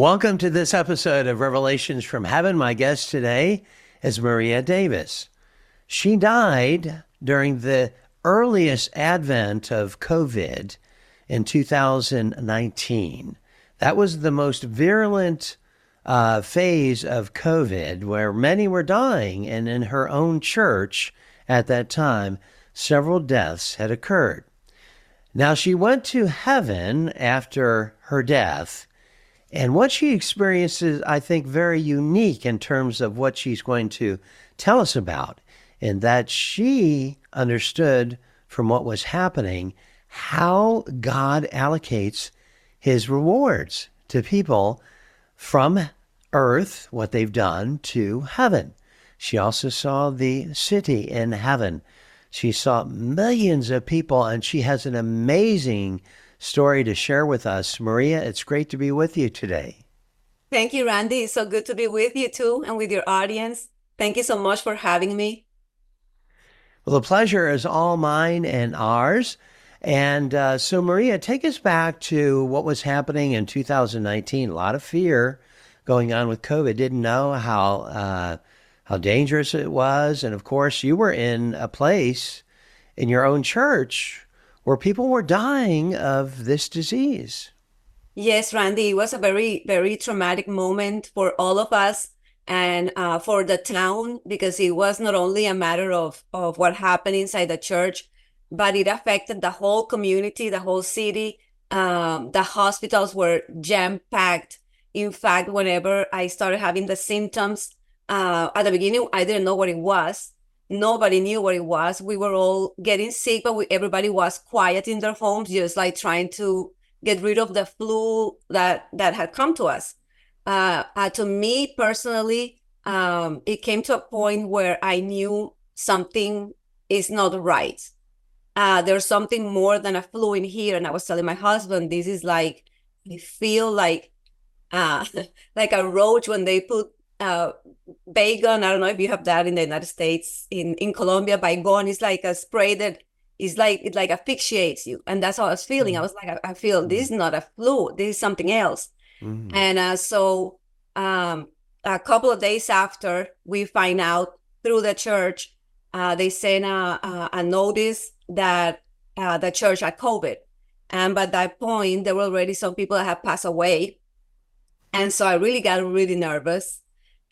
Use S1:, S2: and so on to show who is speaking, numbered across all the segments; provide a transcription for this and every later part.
S1: Welcome to this episode of Revelations from Heaven. My guest today is Maria Davis. She died during the earliest advent of COVID in 2019. That was the most virulent uh, phase of COVID where many were dying, and in her own church at that time, several deaths had occurred. Now, she went to heaven after her death and what she experienced is, I think, very unique in terms of what she's going to tell us about, in that she understood from what was happening how God allocates his rewards to people from earth, what they've done, to heaven. She also saw the city in heaven. She saw millions of people, and she has an amazing story to share with us. Maria, it's great to be with you today.
S2: Thank you, Randy. It's so good to be with you too and with your audience. Thank you so much for having me.
S1: Well, the pleasure is all mine and ours. And uh, so, Maria, take us back to what was happening in 2019. A lot of fear going on with COVID. Didn't know how uh, how dangerous it was, and of course, you were in a place in your own church where people were dying of this disease.
S2: Yes, Randy, it was a very, very traumatic moment for all of us and uh, for the town because it was not only a matter of, of what happened inside the church, but it affected the whole community, the whole city. Um, the hospitals were jam packed. In fact, whenever I started having the symptoms, uh, at the beginning, I didn't know what it was nobody knew what it was. We were all getting sick, but we, everybody was quiet in their homes, just like trying to get rid of the flu that that had come to us. Uh, uh, to me personally, um, it came to a point where I knew something is not right. Uh, there's something more than a flu in here, and I was telling my husband, this is like I feel like uh, like a roach when they put uh, Baygon. I don't know if you have that in the United States. In in Colombia, Baygon is like a spray that is like it like asphyxiates you, and that's how I was feeling. Mm-hmm. I was like, I, I feel mm-hmm. this is not a flu. This is something else. Mm-hmm. And uh, so, um, a couple of days after, we find out through the church, uh, they sent a, a, a notice that uh, the church had COVID. And by that point, there were already some people that had passed away. And so I really got really nervous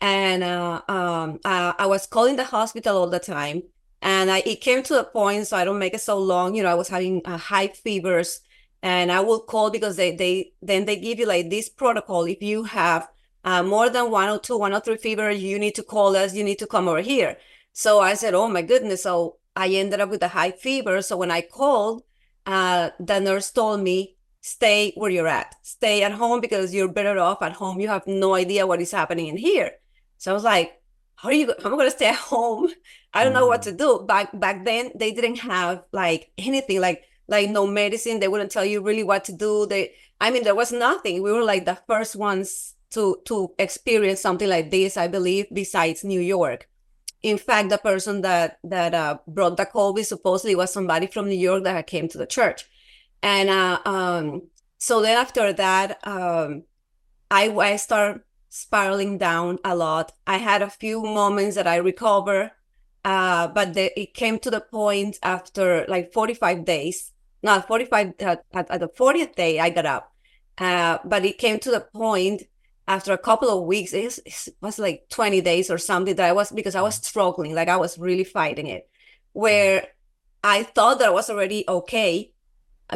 S2: and uh, um, uh, I was calling the hospital all the time. And I, it came to a point, so I don't make it so long. You know, I was having uh, high fevers, and I will call because they they then they give you like this protocol. If you have uh, more than 102, 103 fever, you need to call us. You need to come over here. So I said, oh my goodness. So I ended up with a high fever. So when I called, uh, the nurse told me, stay where you're at. Stay at home because you're better off at home. You have no idea what is happening in here. So I was like, how are you, I'm going to stay at home. I don't know what to mm. do. Back, back then they didn't have like anything like, like no medicine. They wouldn't tell you really what to do. They, I mean, there was nothing. We were like the first ones to, to experience something like this, I believe, besides New York. In fact, the person that, that uh, brought the COVID supposedly was somebody from New York that came to the church. And uh, um, so then after that, um, I, I started spiraling down a lot. I had a few moments that I recover, uh, but the, it came to the point after like 45 days, not 45, uh, at, at, the 40th day, I got up. Uh, but it came to the point after a couple of weeks, it was, it was, like 20 days or something that I was, because I was struggling, like I was really fighting it, where I thought that I was already okay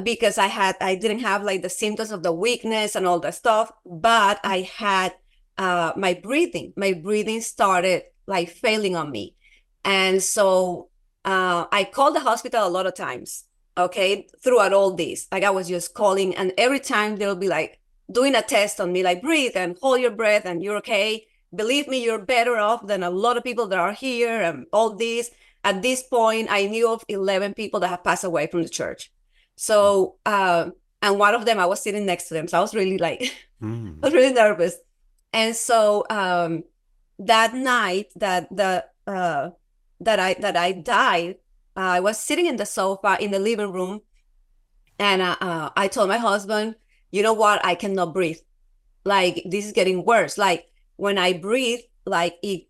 S2: because I had, I didn't have like the symptoms of the weakness and all that stuff, but I had uh, my breathing, my breathing started like failing on me. And so uh, I called the hospital a lot of times, okay, throughout all this. Like I was just calling, and every time they'll be like doing a test on me, like breathe and hold your breath, and you're okay. Believe me, you're better off than a lot of people that are here, and all this. At this point, I knew of 11 people that have passed away from the church. So, uh, and one of them, I was sitting next to them. So I was really like, mm. I was really nervous. And so um, that night that the uh, that I that I died, uh, I was sitting in the sofa in the living room, and uh, uh, I told my husband, "You know what? I cannot breathe. like this is getting worse. Like when I breathe, like it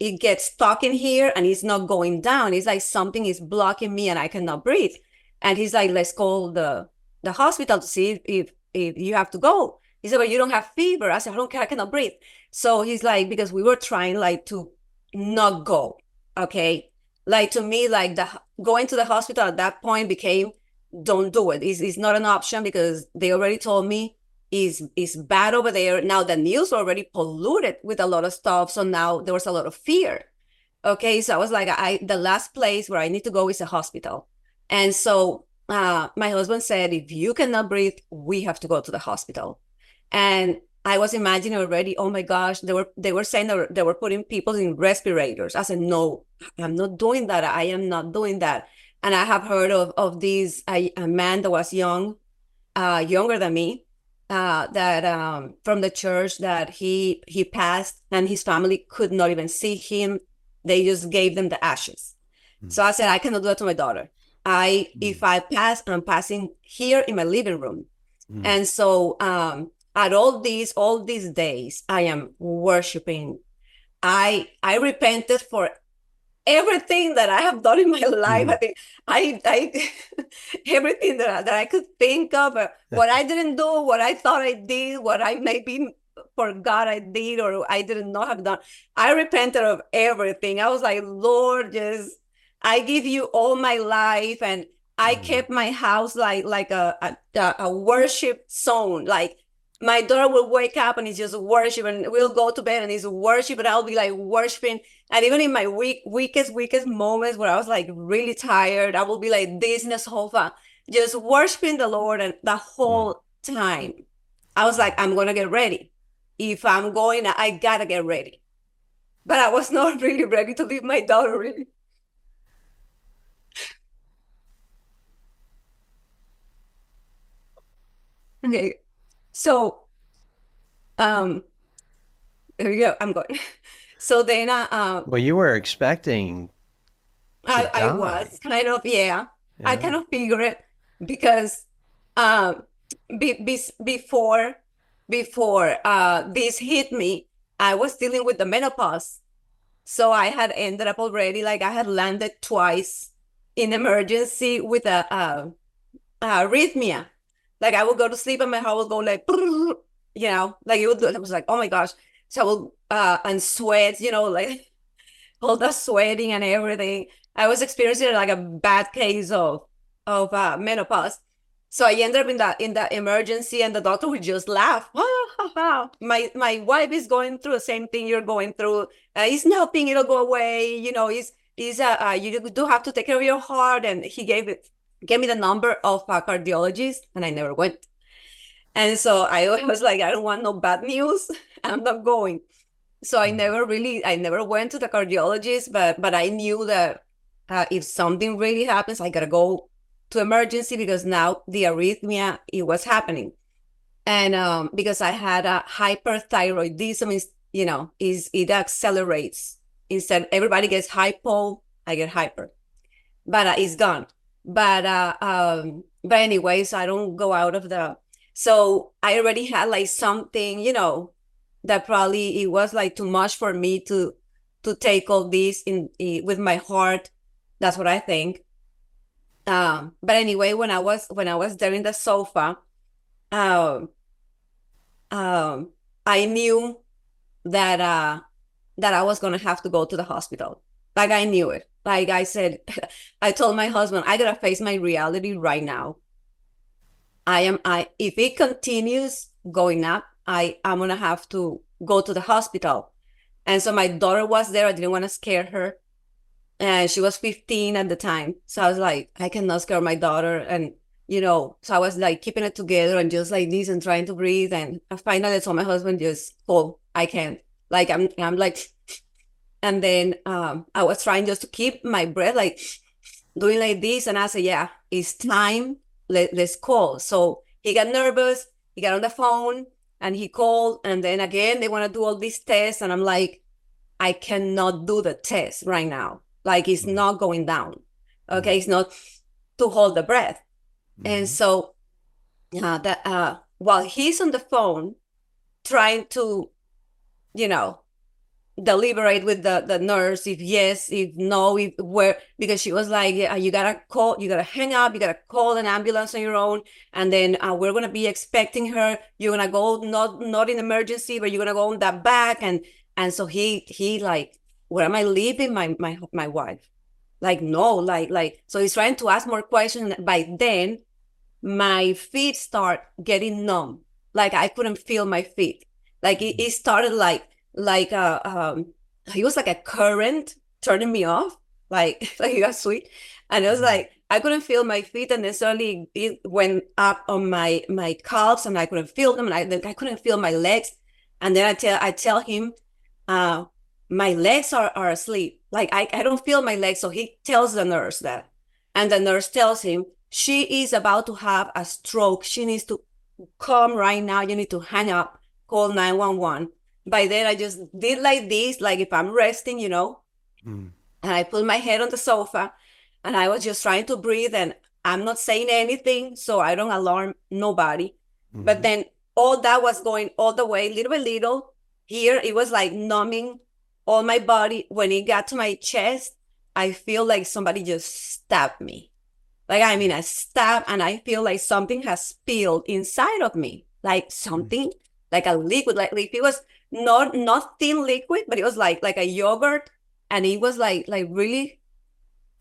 S2: it gets stuck in here and it's not going down. It's like something is blocking me and I cannot breathe. And he's like, let's call the the hospital to see if if, if you have to go. He said, but you don't have fever. I said, I don't care, I cannot breathe. So he's like, because we were trying like to not go. Okay. Like to me, like the going to the hospital at that point became don't do it. It's, it's not an option because they already told me is is bad over there. Now the news already polluted with a lot of stuff. So now there was a lot of fear. Okay. So I was like, I the last place where I need to go is a hospital. And so uh, my husband said, if you cannot breathe, we have to go to the hospital. And I was imagining already, oh my gosh, they were they were saying they were, they were putting people in respirators. I said, no, I'm not doing that. I am not doing that. And I have heard of of these a, a man that was young, uh, younger than me, uh, that um, from the church that he he passed and his family could not even see him. They just gave them the ashes. Mm. So I said, I cannot do that to my daughter. I mm. if I pass, I'm passing here in my living room. Mm. And so um at all these all these days i am worshiping. I i repented for everything that i have done in my life. Mm. i think i i everything that, that i could think of uh, what i didn't do what i thought i did what i maybe forgot i did or i didn't know have done. I repented of everything. I was like lord just i give you all my life and i mm. kept my house like like a, a a worship zone like my daughter will wake up and it's just worship and we'll go to bed and it's worship and I'll be like worshiping. And even in my weak, weakest, weakest moments where I was like really tired, I will be like this in the sofa, just worshiping the Lord and the whole time. I was like, I'm gonna get ready. If I'm going, I gotta get ready. But I was not really ready to leave my daughter really. Okay. So, um, there you go. I'm going. So then, uh, uh
S1: well, you were expecting.
S2: I, I was kind of yeah, yeah. I kind of figured it because, um, be, be, before before uh this hit me, I was dealing with the menopause. So I had ended up already like I had landed twice in emergency with a, a, a arrhythmia like I would go to sleep and my heart would go like, you know, like it would. I was like, oh my gosh. So I would uh and sweat, you know, like all the sweating and everything. I was experiencing like a bad case of of uh, menopause. So I ended up in that in that emergency, and the doctor would just laugh. my my wife is going through the same thing you're going through. Uh, it's nothing; it'll go away. You know, it's is uh, uh, you do have to take care of your heart. And he gave it gave me the number of a cardiologist and I never went. And so I was like, I don't want no bad news. I'm not going. So I mm. never really, I never went to the cardiologist, but but I knew that uh, if something really happens, I gotta go to emergency because now the arrhythmia it was happening, and um, because I had a hyperthyroidism, is you know, is it accelerates. Instead, everybody gets hypo, I get hyper, but uh, it's gone but uh um but anyways i don't go out of the so i already had like something you know that probably it was like too much for me to to take all this in, in with my heart. That's what i think. Um but anyway when i was when i was there in the sofa um um i knew that uh that i was gonna have to go to the hospital. Like i knew it like I said, I told my husband, I gotta face my reality right now. I am I if it continues going up, I I'm gonna have to go to the hospital. And so my daughter was there. I didn't want to scare her. And she was 15 at the time. So I was like, I cannot scare my daughter. And, you know, so I was like keeping it together and just like this and trying to breathe. And I finally told my husband, just, oh, I can't. Like, I'm, I'm like and then um, I was trying just to keep my breath, like doing like this. And I said, yeah, it's time. Let, let's call. So he got nervous. He got on the phone and he called. And then again, they want to do all these tests. And I'm like, I cannot do the test right now. Like it's mm-hmm. not going down. Okay. Mm-hmm. It's not to hold the breath. Mm-hmm. And so uh, that uh, while he's on the phone trying to, you know, deliberate with the the nurse if yes if no if where because she was like yeah, you gotta call you gotta hang up you gotta call an ambulance on your own and then uh, we're gonna be expecting her. You're gonna go not not in emergency but you're gonna go on that back and and so he he like where am i leaving my my my wife? Like no like like so he's trying to ask more questions by then my feet start getting numb. Like i couldn't feel my feet. Like it, it started like like a um he was like a current turning me off like like you got sweet. And it was
S1: Mhm.
S2: like i couldn't feel my feet and then suddenly it went up on my my calves and i couldn't feel them and i, then I couldn't feel my legs. And then i tell i tell him uh my legs are, are asleep. Like I, I don't feel my legs so he tells the nurse that. And the nurse tells him she is about to have a stroke. She needs to come right now. You need to hang up. Call 911 by then I just did like this, like if I'm resting, you know,
S1: Mm.
S2: and I put my head on the sofa and I was just trying to breathe and I'm not saying anything so I don't alarm nobody. But
S1: Mhm.
S2: then all that was going all the way, little by little. Here it was like numbing all my body. When it got to my chest, I feel like somebody just stabbed me. Like I mean, I stab and I feel like something has spilled inside of me, like something like a liquid, like if it was not not thin liquid, but it was like like a yogurt, and it was like like really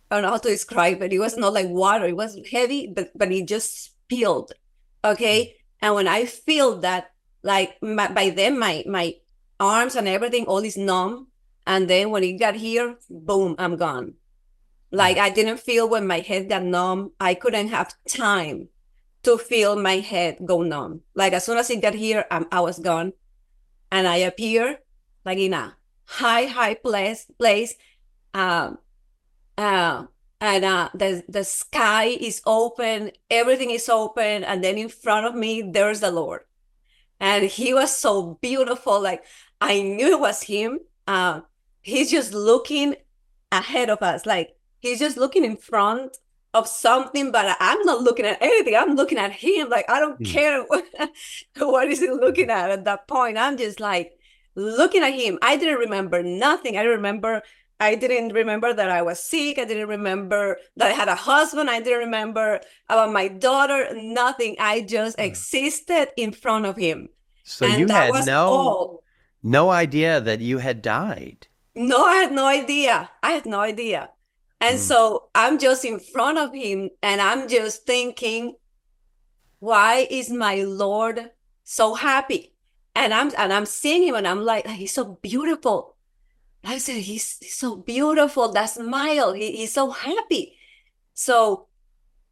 S2: I don't know how to describe it. It was not like water. It was heavy, but but it just spilled. Okay. Mm. And when I feel that, like my, by then my my arms and everything all is numb. And then when it got here, boom, I'm gone. Mm. Like I didn't feel when my head got numb. I couldn't have time to feel my head go numb. Like as soon as it got here, I'm, I was gone. And I appear like in a high, high place, place. Um, uh, and uh, the the sky is open, everything is open, and then in front of me there's the Lord, and He was so beautiful. Like I knew it was Him. Uh, he's just looking ahead of us, like He's just looking in front of something, but I'm not looking at anything. I'm looking at Him. Like I don't
S1: Hmm.
S2: care what, what is He looking at at that point. I'm just like looking at Him. I didn't remember nothing. I remember I didn't remember that I was sick. I didn't remember that I had a husband. I didn't remember about my daughter. Nothing. I just existed in front of him.
S1: So
S2: and
S1: you had no
S2: all.
S1: no idea that you had died.
S2: No, I had no idea. I had no idea. And
S1: Mm.
S2: so I'm just in front of him and I'm just thinking, why is my Lord so happy? And I'm and I'm seeing him and I'm like, he's so beautiful. I said, he's, he's so beautiful. That smile. He, he's so happy. So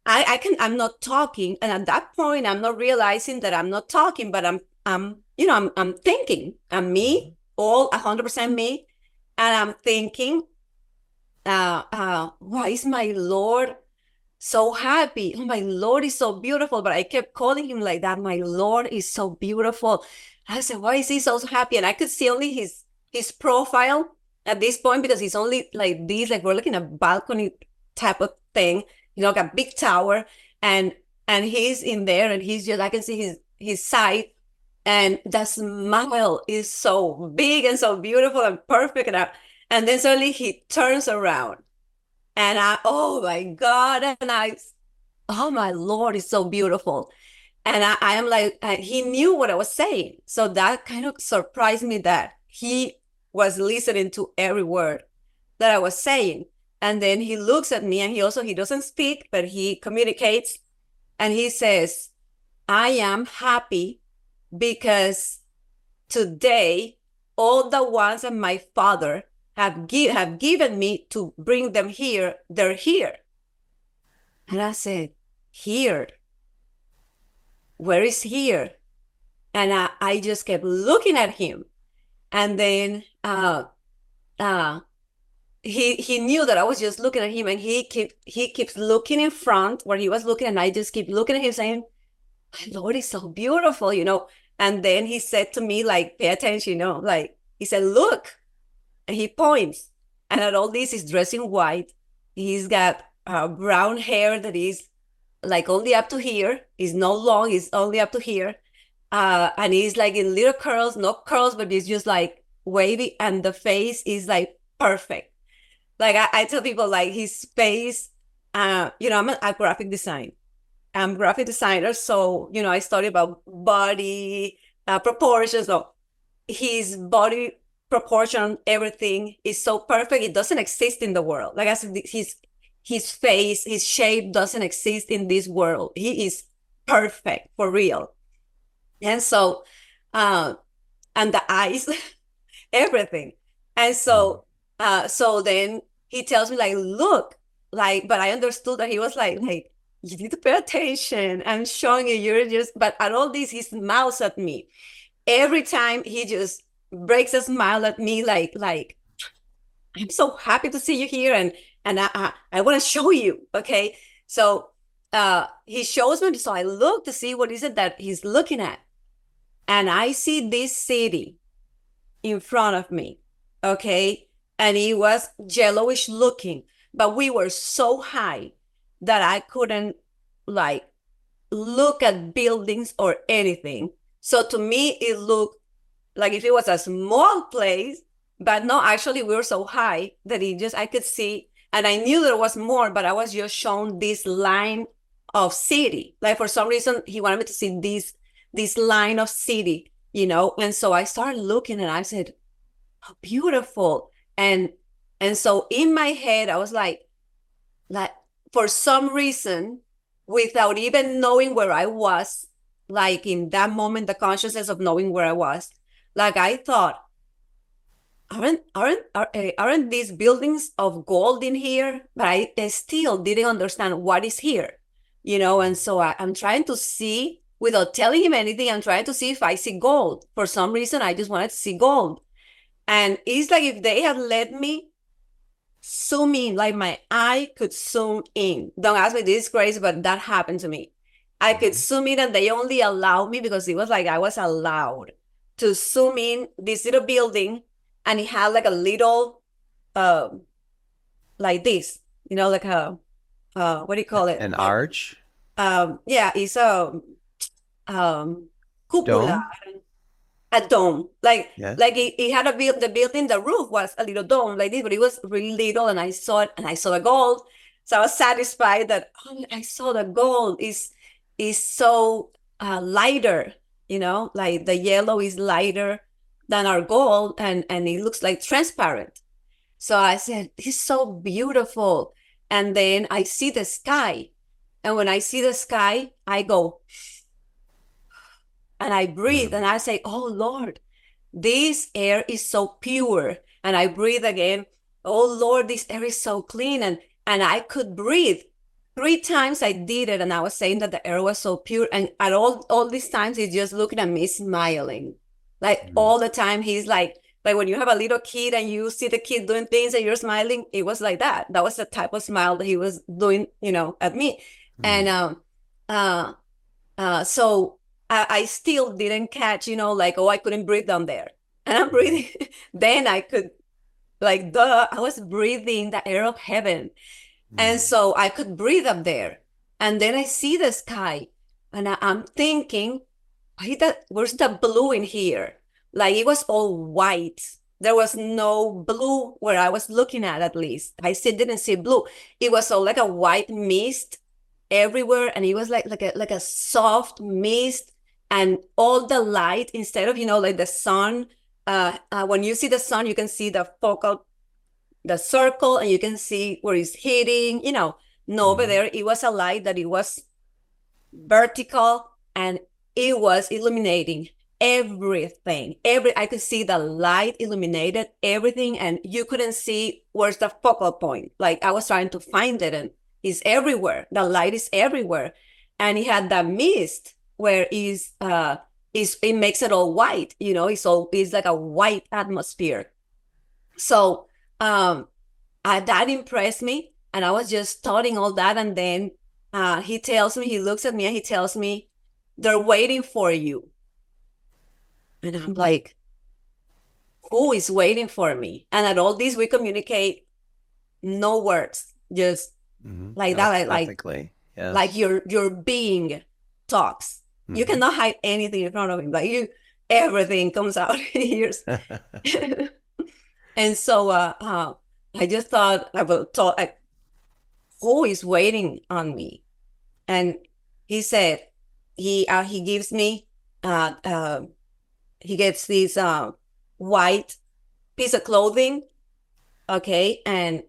S2: I, I can I'm not talking. And at that point, I'm not realizing that I'm not talking, but I'm I'm, you know, I'm I'm thinking. I'm me, all hundred percent me. And I'm thinking, uh, uh, why is my Lord so happy? Oh, my Lord is so beautiful. But I kept calling him like that. My Lord is so beautiful. I said, why is he so happy? And I could see only his his profile at this point because he's only like this, like we're looking at a balcony type of thing, you know, like a big tower, and and he's in there, and he's just I can see his his side, and the smile is so big and so beautiful and perfect, and I, and then suddenly he turns around, and I oh my God, and I oh my Lord, it's so beautiful. And I, I am like, uh, he knew what I was saying. So that kind of surprised me that he was listening to every word that I was saying. And then he looks at me and he also, he doesn't speak, but he communicates. And he says, I am happy because today all the ones that my father have, gi- have given me to bring them here, they're here. And I said, here? Where is here? And I, I just kept looking at him. And then uh, uh, he he knew that I was just looking at him, and he keep he keeps looking in front where he was looking, and I just keep looking at him, saying, "My Lord is so beautiful," you know. And then he said to me, like, "Pay attention," you know, like he said, "Look," and he points, and at all this, he's dressed in white. He's got uh, brown hair that is like only up to here. It's no long. It's only up to here. uh, and he's like in little curls, not curls, but it's just like wavy, and the face is like perfect. Like I, I tell people, like his face. Uh, you know, I'm a, a graphic design. I'm graphic designer, so you know, I study about body uh, proportions. So his body proportion, everything is so perfect. It doesn't exist in the world. Like I said, his his face, his shape doesn't exist in this world. He is perfect for real. And so, uh, and the eyes, everything. And so, uh, so then he tells me like, look, like, but I understood that he was like, like, you need to pay attention. I'm showing you, you're just, but at all this, he smiles at me. Every time he just breaks a smile at me, like, like, I'm so happy to see you here. And and I, I, I want to show you. Okay. So uh, he shows me. So I look to see what is it that he's looking at. And I see this city in front of me. Okay. And it was yellowish looking, but we were so high that I couldn't like look at buildings or anything. So to me, it looked like if it was a small place, but no, actually we were so high that it just I could see and I knew there was more, but I was just shown this line of city. Like for some reason, he wanted me to see this this line of city, you know. And so I started looking, and I said, oh, "Beautiful!" And and so in my head, I was like, like for some reason, without even knowing where I was, like in that moment, the consciousness of knowing where I was, like I thought, aren't aren't eh, aren't these buildings of gold in here? But I, I, still didn't understand what is here you know? And so I, i'm trying to see without telling him anything i'm trying to see if i see gold. For some reason i just wanted to see gold. And it's like if they had let me zoom in like my eye could zoom in. Don't ask me this is crazy but that happened to me. I could mm-hmm. zoom in and they only allowed me because it was like i was allowed to zoom in this little building and it had like a little um like this you know like a uh what do you call it?
S1: An arch?
S2: Um yeah it's a um cupola. Dome? a dome. Like yes. like it, it had a build the building the roof was a little dome like this but it was really little and i saw it and i saw the gold. So i was satisfied that oh, i saw the gold. Is is so uh, lighter you know like the yellow is lighter than our gold and and it looks like transparent. So i said it's so beautiful. And then i see the sky. And when i see the sky i go and i breathe and i say oh lord this air is so pure. And i breathe again oh lord this air is so clean. And and i could breathe three times i did it and i was saying that the air was so pure and at all all these times he's just looking at me smiling like mm-hmm. all the time, he's like, like when you have a little kid and you see the kid doing things and you're smiling, it was like that. That was the type of smile that he was doing, you know, at me. Mm-hmm. And um, uh, uh, so I, I still didn't catch, you know, like oh, I couldn't breathe down there, and I'm breathing. then I could, like, duh, I was breathing the air of heaven, and so I could breathe up there. And then I see the sky, and I, I'm thinking, why that where's the blue in here? Like it was all white. There was no blue where i was looking at at least. I still didn't see blue. It was all like a white mist everywhere and it was like like a like a soft mist. And all the light instead of you know like the sun uh, uh when you see the sun you can see the focal the circle and you can see where it's hitting you know. No mm-hmm. over there it was a light that it was vertical and it was illuminating everything. Every i could see the light illuminated everything and you couldn't see where's the focal point. Like i was trying to find it and it's everywhere. The light is everywhere. And it had that mist where is uh is it makes it all white you know it's all it's like a white atmosphere. So um uh, that impressed me and i was just studying all that and then uh he tells me he looks at me and he tells me they're waiting for you. And I'm like, who is waiting for me? And at all these, we communicate no words, just mm-hmm. like that, like,
S1: like, yeah.
S2: like your your being talks. Mm-hmm. You cannot hide anything in front of him. Like you, everything comes out in and so uh, uh, I just thought I will thought like, who is waiting on me? And he said he uh, he gives me uh, uh, he gets this uh, white piece of clothing, okay, and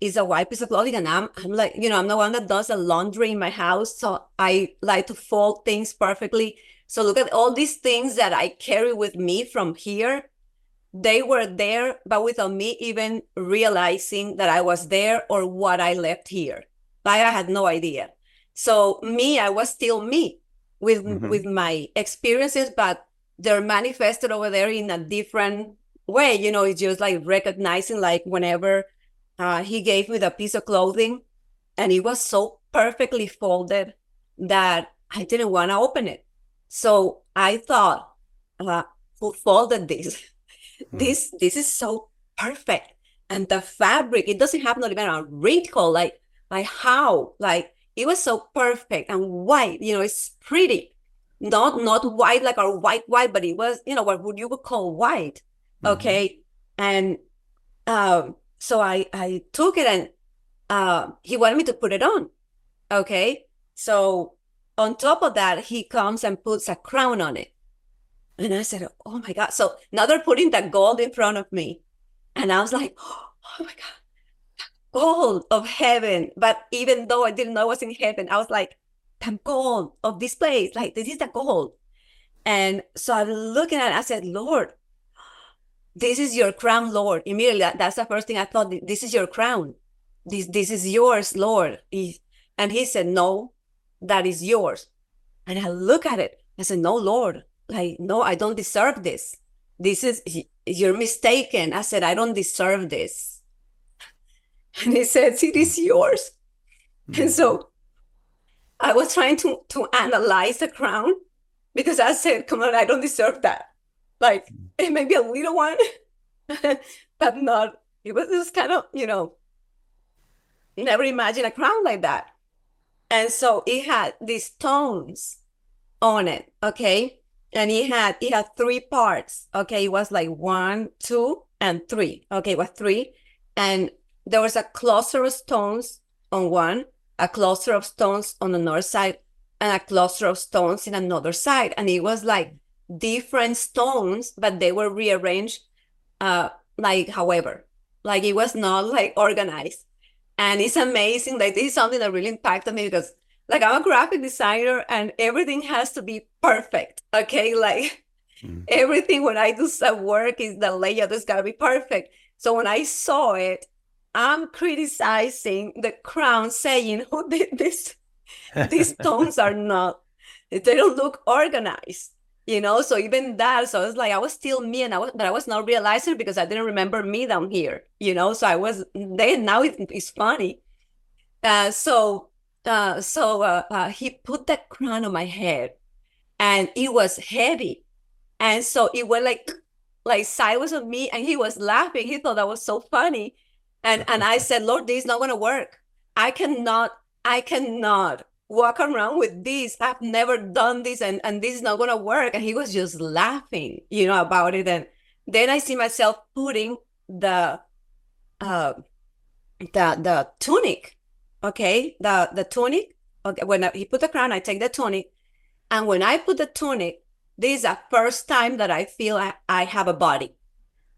S2: it's a white piece of clothing, and I'm I'm like you know I'm the one that does the laundry in my house, so I like to fold things perfectly. So look at all these things that I carry with me from here. They were there, but without me even realizing that I was there or what I left here. I had no idea. So me, I was still me with mm-hmm. with my experiences, but they're manifested over there in a different way. You know, it's just like recognizing like whenever uh, he gave me the piece of clothing and it was so perfectly folded that I didn't want to open it. So I thought, uh, who folded this? Mm. This this is so perfect. And the fabric, it doesn't have not even a wrinkle. Like, like how? Like it was so perfect and white, you know, it's pretty. Not not white like our white white, but it was, you know, what would you would call white. Mm-hmm. Okay. And um, so I I took it and uh he wanted me to put it on. Okay. So on top of that, he comes and puts a crown on it. And I said, Oh my God. So now they're putting that gold in front of me. And I was like, Oh my God gold of heaven. But even though I didn't know I was in heaven, I was like, the gold of this place. Like, this is the gold. And so I'm looking at it, I said, Lord, this is your crown, Lord. Immediately, that's the first thing I thought. This is your crown. This, this is yours, Lord. And he said, No, that is yours. And I look at it. I said, No, Lord. Like, no, I don't deserve this. This is, you're mistaken. I said, I don't deserve this. And he says, It is yours. Mm-hmm. And so I was trying to, to analyze the crown because I said, Come on, I don't deserve that. Like, it may be a little one, but not, it was just kind of, you know, never imagined a crown like that. And so it had these stones on it, okay? And it had it had three parts. Okay, it was like one, two, and three. Okay, it was three. And there was a cluster of stones on one, a cluster of stones on the north side, and a cluster of stones in another side. And it was like different stones, but they were rearranged uh like however. Like it was not like organized. And it's amazing. Like this is something that really impacted me because like I'm a graphic designer and everything has to be perfect. Okay. Like mm. everything when I do some work is the layout is gotta be perfect. So when I saw it, I'm criticizing the crown, saying, "Who did this? These stones are not. They don't look organized." You know, so even that, so it's like I was still me, and I was, but I was not realizing because I didn't remember me down here. You know, so I was then. Now it, it's funny. Uh, so, uh, so uh, uh, he put that crown on my head, and it was heavy, and so it went like like sideways on me, and he was laughing. He thought that was so funny and and I said, Lord, this is not gonna work. I cannot, I cannot walk around with this. I've never done this and, and this is not gonna work. And he was just laughing, you know, about it. And then I see myself putting the uh the the tunic, okay, the the tunic. Okay, when I, he put the crown, I take the tunic, and when I put the tunic, this is the first time that I feel I, I have a body.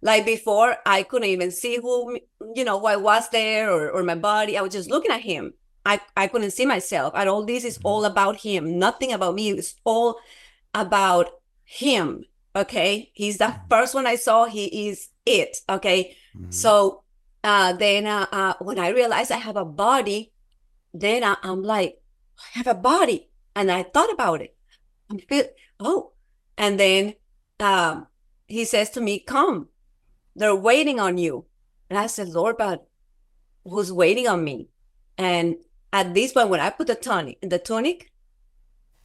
S2: Like before, I couldn't even see who, you know, what was there or, or my body. I was just looking at him. I, I couldn't see myself. And all this is all about him, nothing about me. It's all about him. Okay. He's the mm-hmm. first one I saw. He is it. Okay. Mm-hmm. So uh, then uh, uh, when I realized I have a body, then I, am like, I have a body. And I thought about it. I'm feel, oh. And then um, he says to me, come. They're waiting on you. And I said, Lord, but who's waiting on me? And at this point, when I put the tonic in the tunic,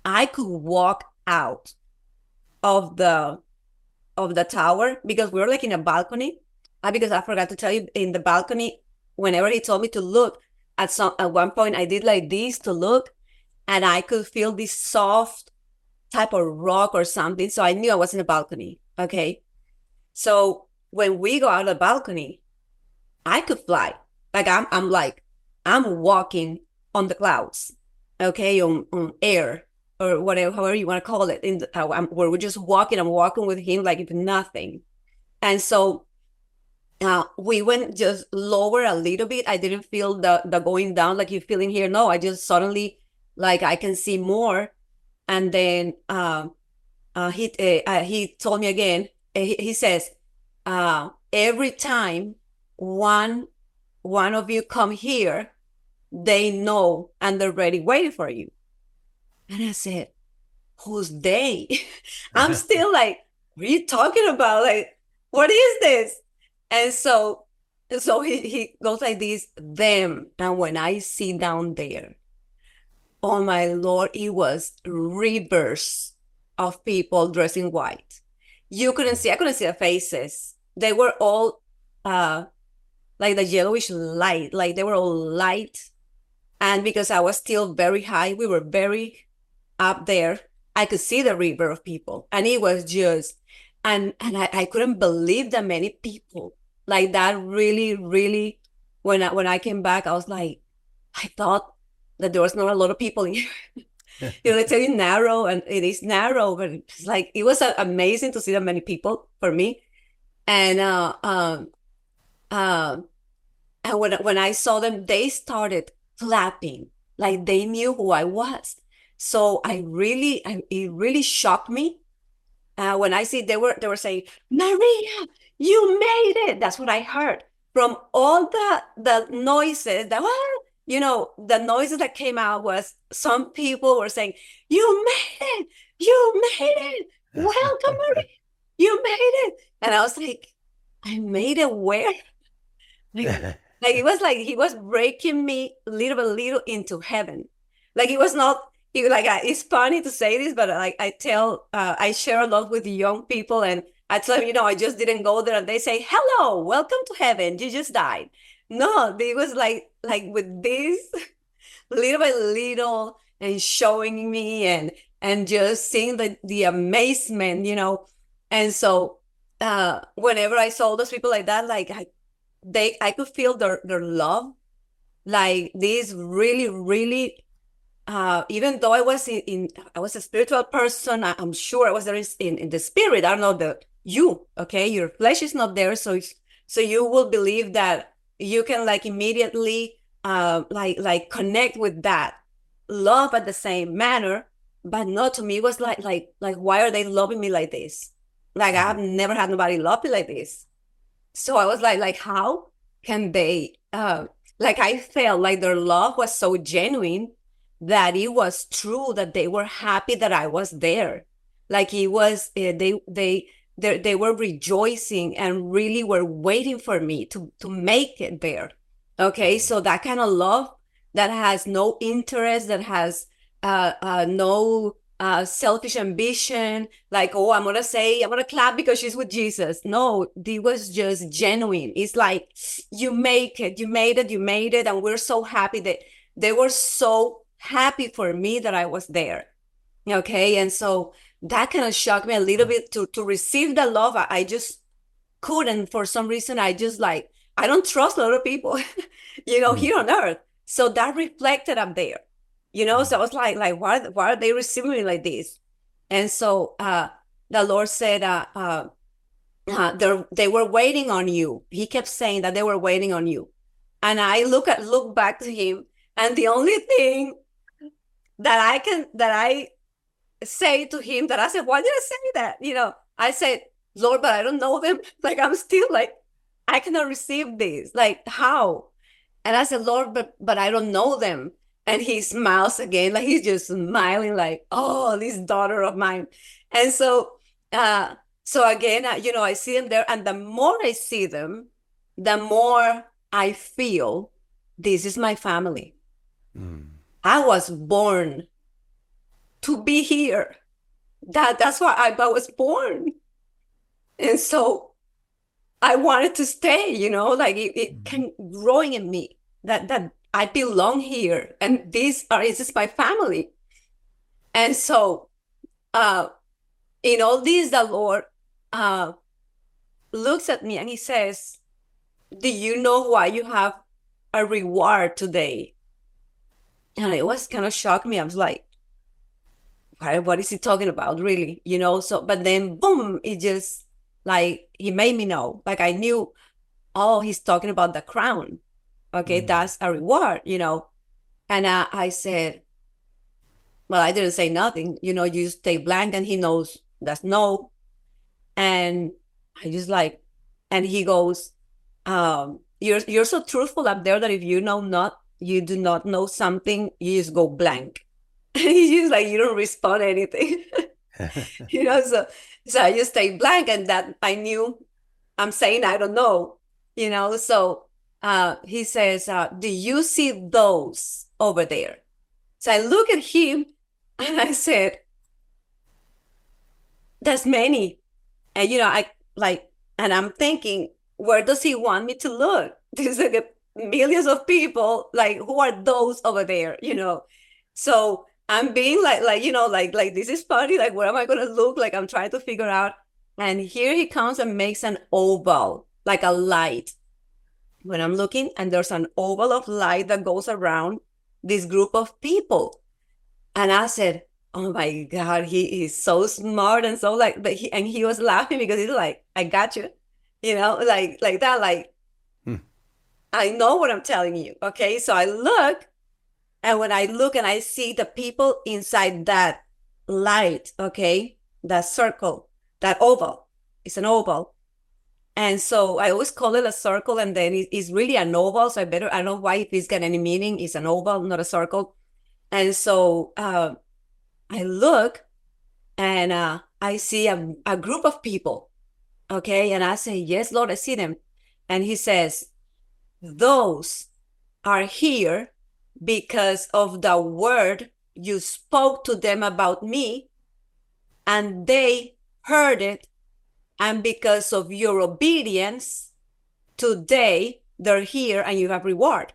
S2: I could walk out of the of the tower because we were like in a balcony. Uh, because I forgot to tell you in the balcony, whenever he told me to look, at some at one point I did like this to look, and I could feel this soft type of rock or something. So I knew I was in a balcony. Okay. So when we go out of the balcony, I could fly. Like I'm I'm like, I'm walking on the clouds, okay, on, on air or whatever, however you want to call it. In the, uh, I'm, where we're just walking, I'm walking with him like if nothing. And so uh, we went just lower a little bit. I didn't feel the the going down like you feeling here. No, I just suddenly like I can see more. And then uh, uh, he uh, he told me again. Uh, he, he says, uh, every time one one of you come here, they know and they're ready waiting for you. And I said, Who's they? I'm still like, what are you talking about? Like, what is this? And so so he, he goes like this, them. And when I see down there, oh my lord, it was rivers of people dressed in white. You couldn't see, I couldn't see their faces. They were all uh like the yellowish light, like they were all light. And because I was still very high, we were very up there. I could see the river of people. And it was just and and I, I couldn't believe that many people like that really, really when I when I came back, I was like, I thought that there was not a lot of people here. you know, they tell you narrow and it is narrow, but it's like it was uh, amazing to see that many people for me. And uh um uh, and when when I saw them, they started clapping like they knew who I was. So I really, I, it really shocked me uh, when I see they were they were saying, Maria, you made it. That's what I heard from all the the noises that well, you know, the noises that came out was some people were saying, You made it, you made it. Welcome, Maria. You made it. And I was like, I made it where? Like, like it was like he was breaking me little by little into heaven. Like it was not it, like I, it's funny to say this, but like I tell, uh, I share a lot with young people, and I tell them, you know, I just didn't go there, and they say, "Hello, welcome to heaven. You just died." No, it was like like with this, little by little, and showing me, and and just seeing the the amazement, you know, and so uh, whenever I saw those people like that, like I, they, I could feel their their love, like this really, really uh, even though I was in, in, I was a spiritual person, I, am sure I was there in, in the spirit. I don't know the you, okay? Your flesh is not there, so so you will believe that you can like immediately uh, like like connect with that love at the same manner. But not to me, it was like like like why are they loving me like this? Like I've mm-hmm. never had nobody love me like this. So I was like like how can they? Uh, like I felt like their love was so genuine that it was true that they were happy that I was there. Like it was, uh, they, they, they, they were rejoicing and really were waiting for me to, to make it there. Okay. So that kind of love that has no interest, that has uh, uh, no uh, selfish ambition, like, oh, I'm going to say, I'm going to clap because she's with Jesus. No, it was just genuine. It's like, you make it, you made it, you made it. And we're so happy that they were so happy for me that I was there. Okay. And so that kind of shocked me a little bit to, to receive the love. I, I just couldn't for some reason. I just like, I don't trust a lot of people, you know, mm. here on earth. So that reflected up there, you know. Mm. So I was like, like, why, why are they receiving me like this? And so uh, the Lord said, uh, uh, uh, they were waiting on you. He kept saying that they were waiting on you. And I look at look back to him, and the only thing that I can that I say to him that I said, why did I say that? You know, I said, Lord, but I don't know them. Like I'm still like, I cannot receive this. Like how? And I said, Lord, but but I don't know them. And he smiles again, like he's just smiling, like, oh, this daughter of mine. And so uh so again, uh, you know, I see them there, and the more I see them, the more I feel this is my family. Mm. I was born to be here. That that's why I, I was born. And so I wanted to stay, you know, like it, it can growing in me that that I belong here and these are this is my family. And so uh, in all this, the Lord uh, looks at me and he says, Do you know why you have a reward today? And it was kind of shocked me. I was like, what is he talking about, really? You know, so, but then boom, it just like, he made me know. Like, I knew, oh, he's talking about the crown. Okay, mm-hmm. that's a reward, you know. And uh, I said, well, I didn't say nothing. You know, you just stay blank and he knows that's no. And I just like, and he goes, um, you're you're so truthful up there that if you know not you do not know something, you just go blank. He's just like you don't respond anything. you know, so so I just stay blank and that I knew I'm saying I don't know, you know. So uh he says, uh, do you see those over there? So I look at him and I said, There's many. And you know, I like and I'm thinking, where does he want me to look? There's like millions of people. Like, who are those over there? You know. So I'm being like, like, you know, like, like this is funny. Like, where am I gonna look? Like, I'm trying to figure out. And here he comes and makes an oval, like a light. When I'm looking, and there's an oval of light that goes around this group of people. And I said, Oh my God, he is so smart and so like, but he, and he was laughing because he's like, I got you, you know, like, like that, like. I know what I'm telling you. Okay. So I look, and when I look and I see the people inside that light, okay, that circle, that oval, it's an oval. And so I always call it a circle, and then it's really an oval. So I better, I don't know why, if it's got any meaning, it's an oval, not a circle. And so uh, I look and uh, I see a, a group of people. Okay. And I say, Yes, Lord, I see them. And he says, Those are here because of the word you spoke to them about me, and they heard it. And because of your obedience, today they're here and you have reward.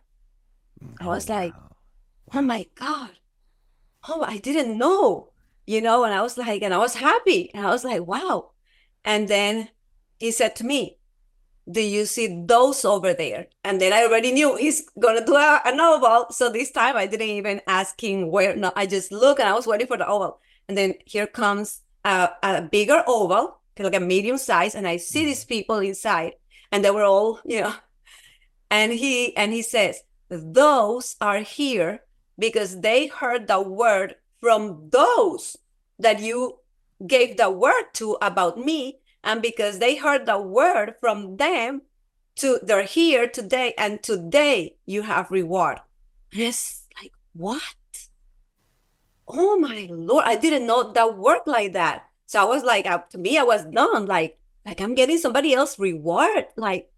S2: I was like, oh my God, oh, I didn't know, you know, and I was like, and I was happy. And I was like, wow. And then he said to me, do you see those over there? And then I already knew he's gonna do a, an oval. So this time I didn't even ask him where. No, I just look and I was waiting for the oval. And then here comes a, a bigger oval, like a medium size, and I see these mm-hmm. people inside, and they were all, you know. And he and he says, those are here because they heard the word from those that you gave the word to about me and because they heard the word from them to they're here today and today you have reward. Yes like what? Oh my lord i didn't know that worked like that. So i was like uh, to me i was done like like i'm getting somebody else reward like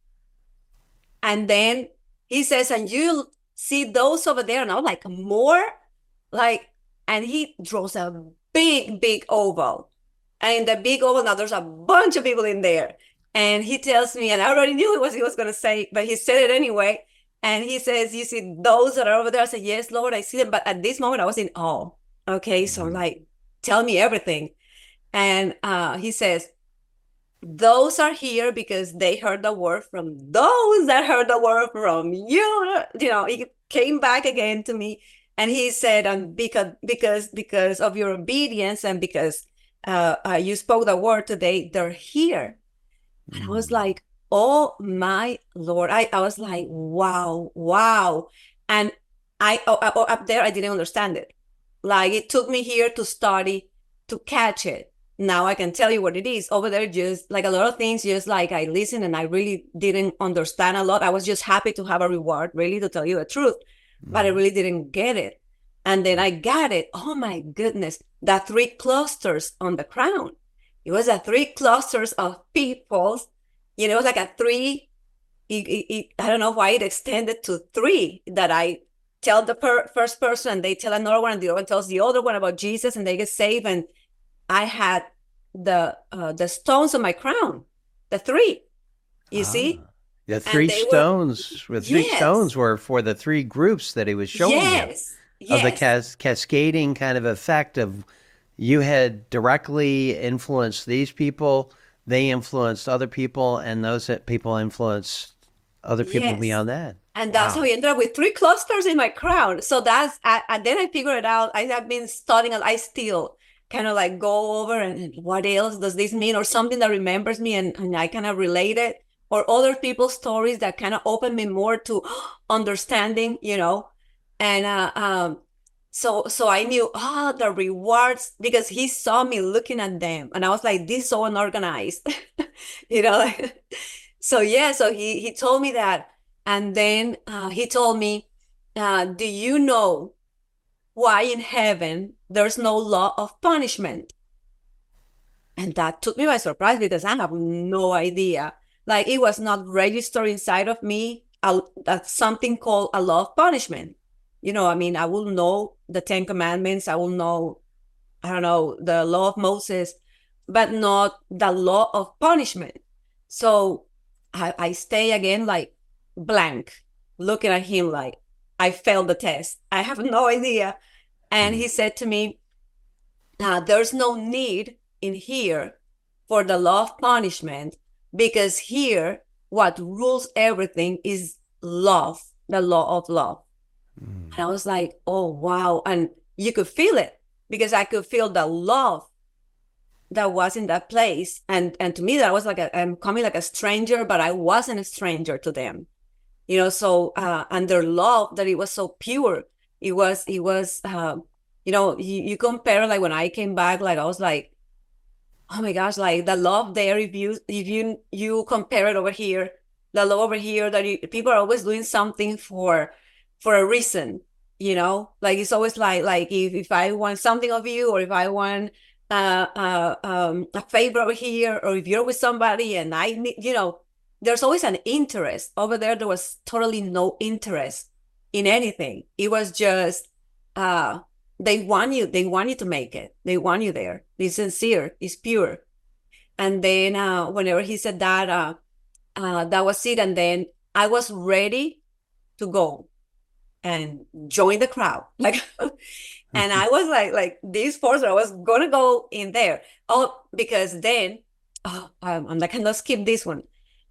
S2: and then he says and you see those over there? And I'm like more? Like and he draws a big big oval and in the big oval now there's a bunch of people in there. And he tells me and I already knew what he was going to say but he said it anyway. And he says you see those that are over there? I said yes Lord I see them. But at this moment I was in awe. Okay so mm-hmm. like tell me everything. And uh he says those are here because they heard the word from those that heard the word from you. You know, he came back again to me. And he said, and because because because of your obedience and because uh, uh, you spoke the word today, they're here. And I was mm. like, oh my lord! I I was like, wow, wow. And I oh, oh, up there, I didn't understand it. Like it took me here to study to catch it now I can tell you what it is. Over there, just like a lot of things, just like I listened and I really didn't understand a lot. I was just happy to have a reward, really, to tell you the truth, mm. but I mm. really didn't get it. And then I got it. Oh my goodness, the three clusters on the crown. It was a three clusters of people. You know, it was like a three. It, it, it, I don't know why it extended to three that I tell the per- first person and they tell another one and the other one tells the other one about Jesus and they get saved and I had the uh, the stones on my crown, the three. You ah, see,
S1: the three stones. Were, the three yes. stones were for the three groups that he was showing
S2: yes.
S1: You of the cas- cascading kind of effect of you had directly influenced these people, they influenced other people, and those people influenced other people
S2: Yes.
S1: beyond that.
S2: And that's
S1: Wow.
S2: how I ended up with three clusters in my crown. So that's, I, and then I figured it out. I have been studying, I still kind of like go over and and what else does this mean or something that remembers me and, and I kind of relate it or other people's stories that kind of open me more to understanding, you know? And, uh, um, so, so I knew, ah, the rewards because he saw me looking at them and I was like, this is so unorganized, you know? Like, so yeah, so he, he told me that. And then uh, he told me, uh, Do you know why in heaven there's no law of punishment? And that took me by surprise because I have no idea. Like it was not registered inside of me a, that's something called a law of punishment. You know, I mean, I will know the Ten Commandments, I will know, I don't know, the law of Moses, but not the law of punishment. So I, I stay again like blank, looking at him like I failed the test. I have no idea. And he said to me, uh, There's no need in here for the law of punishment because here, what rules everything is love, the law of love. And I was like, Oh, wow. And you could feel it because I could feel the love that was in that place. And and to me that was like a, i'm coming like a stranger but i wasn't a stranger to them you know? So uh and their love that it was so pure it was it was uh, you know you, you compare like when i came back like i was like oh my gosh like the love there if you if you you compare it over here the love over here that you, people are always doing something for for a reason you know like it's always like like if, if i want something of you or if i want uh, uh, um, a favor here, or if you're with somebody and I need, you know, there's always an interest. Over there, there was totally no interest in anything. It was just, uh, they want you, they want you to make it. They want you there. It's sincere, it's pure. And then, uh, whenever he said that, uh, uh, that was it. And then I was ready to go and join the crowd. Like, and I was like, like this force, I was gonna go in there. Oh, because then, oh, um, I'm like, I cannot skip this one.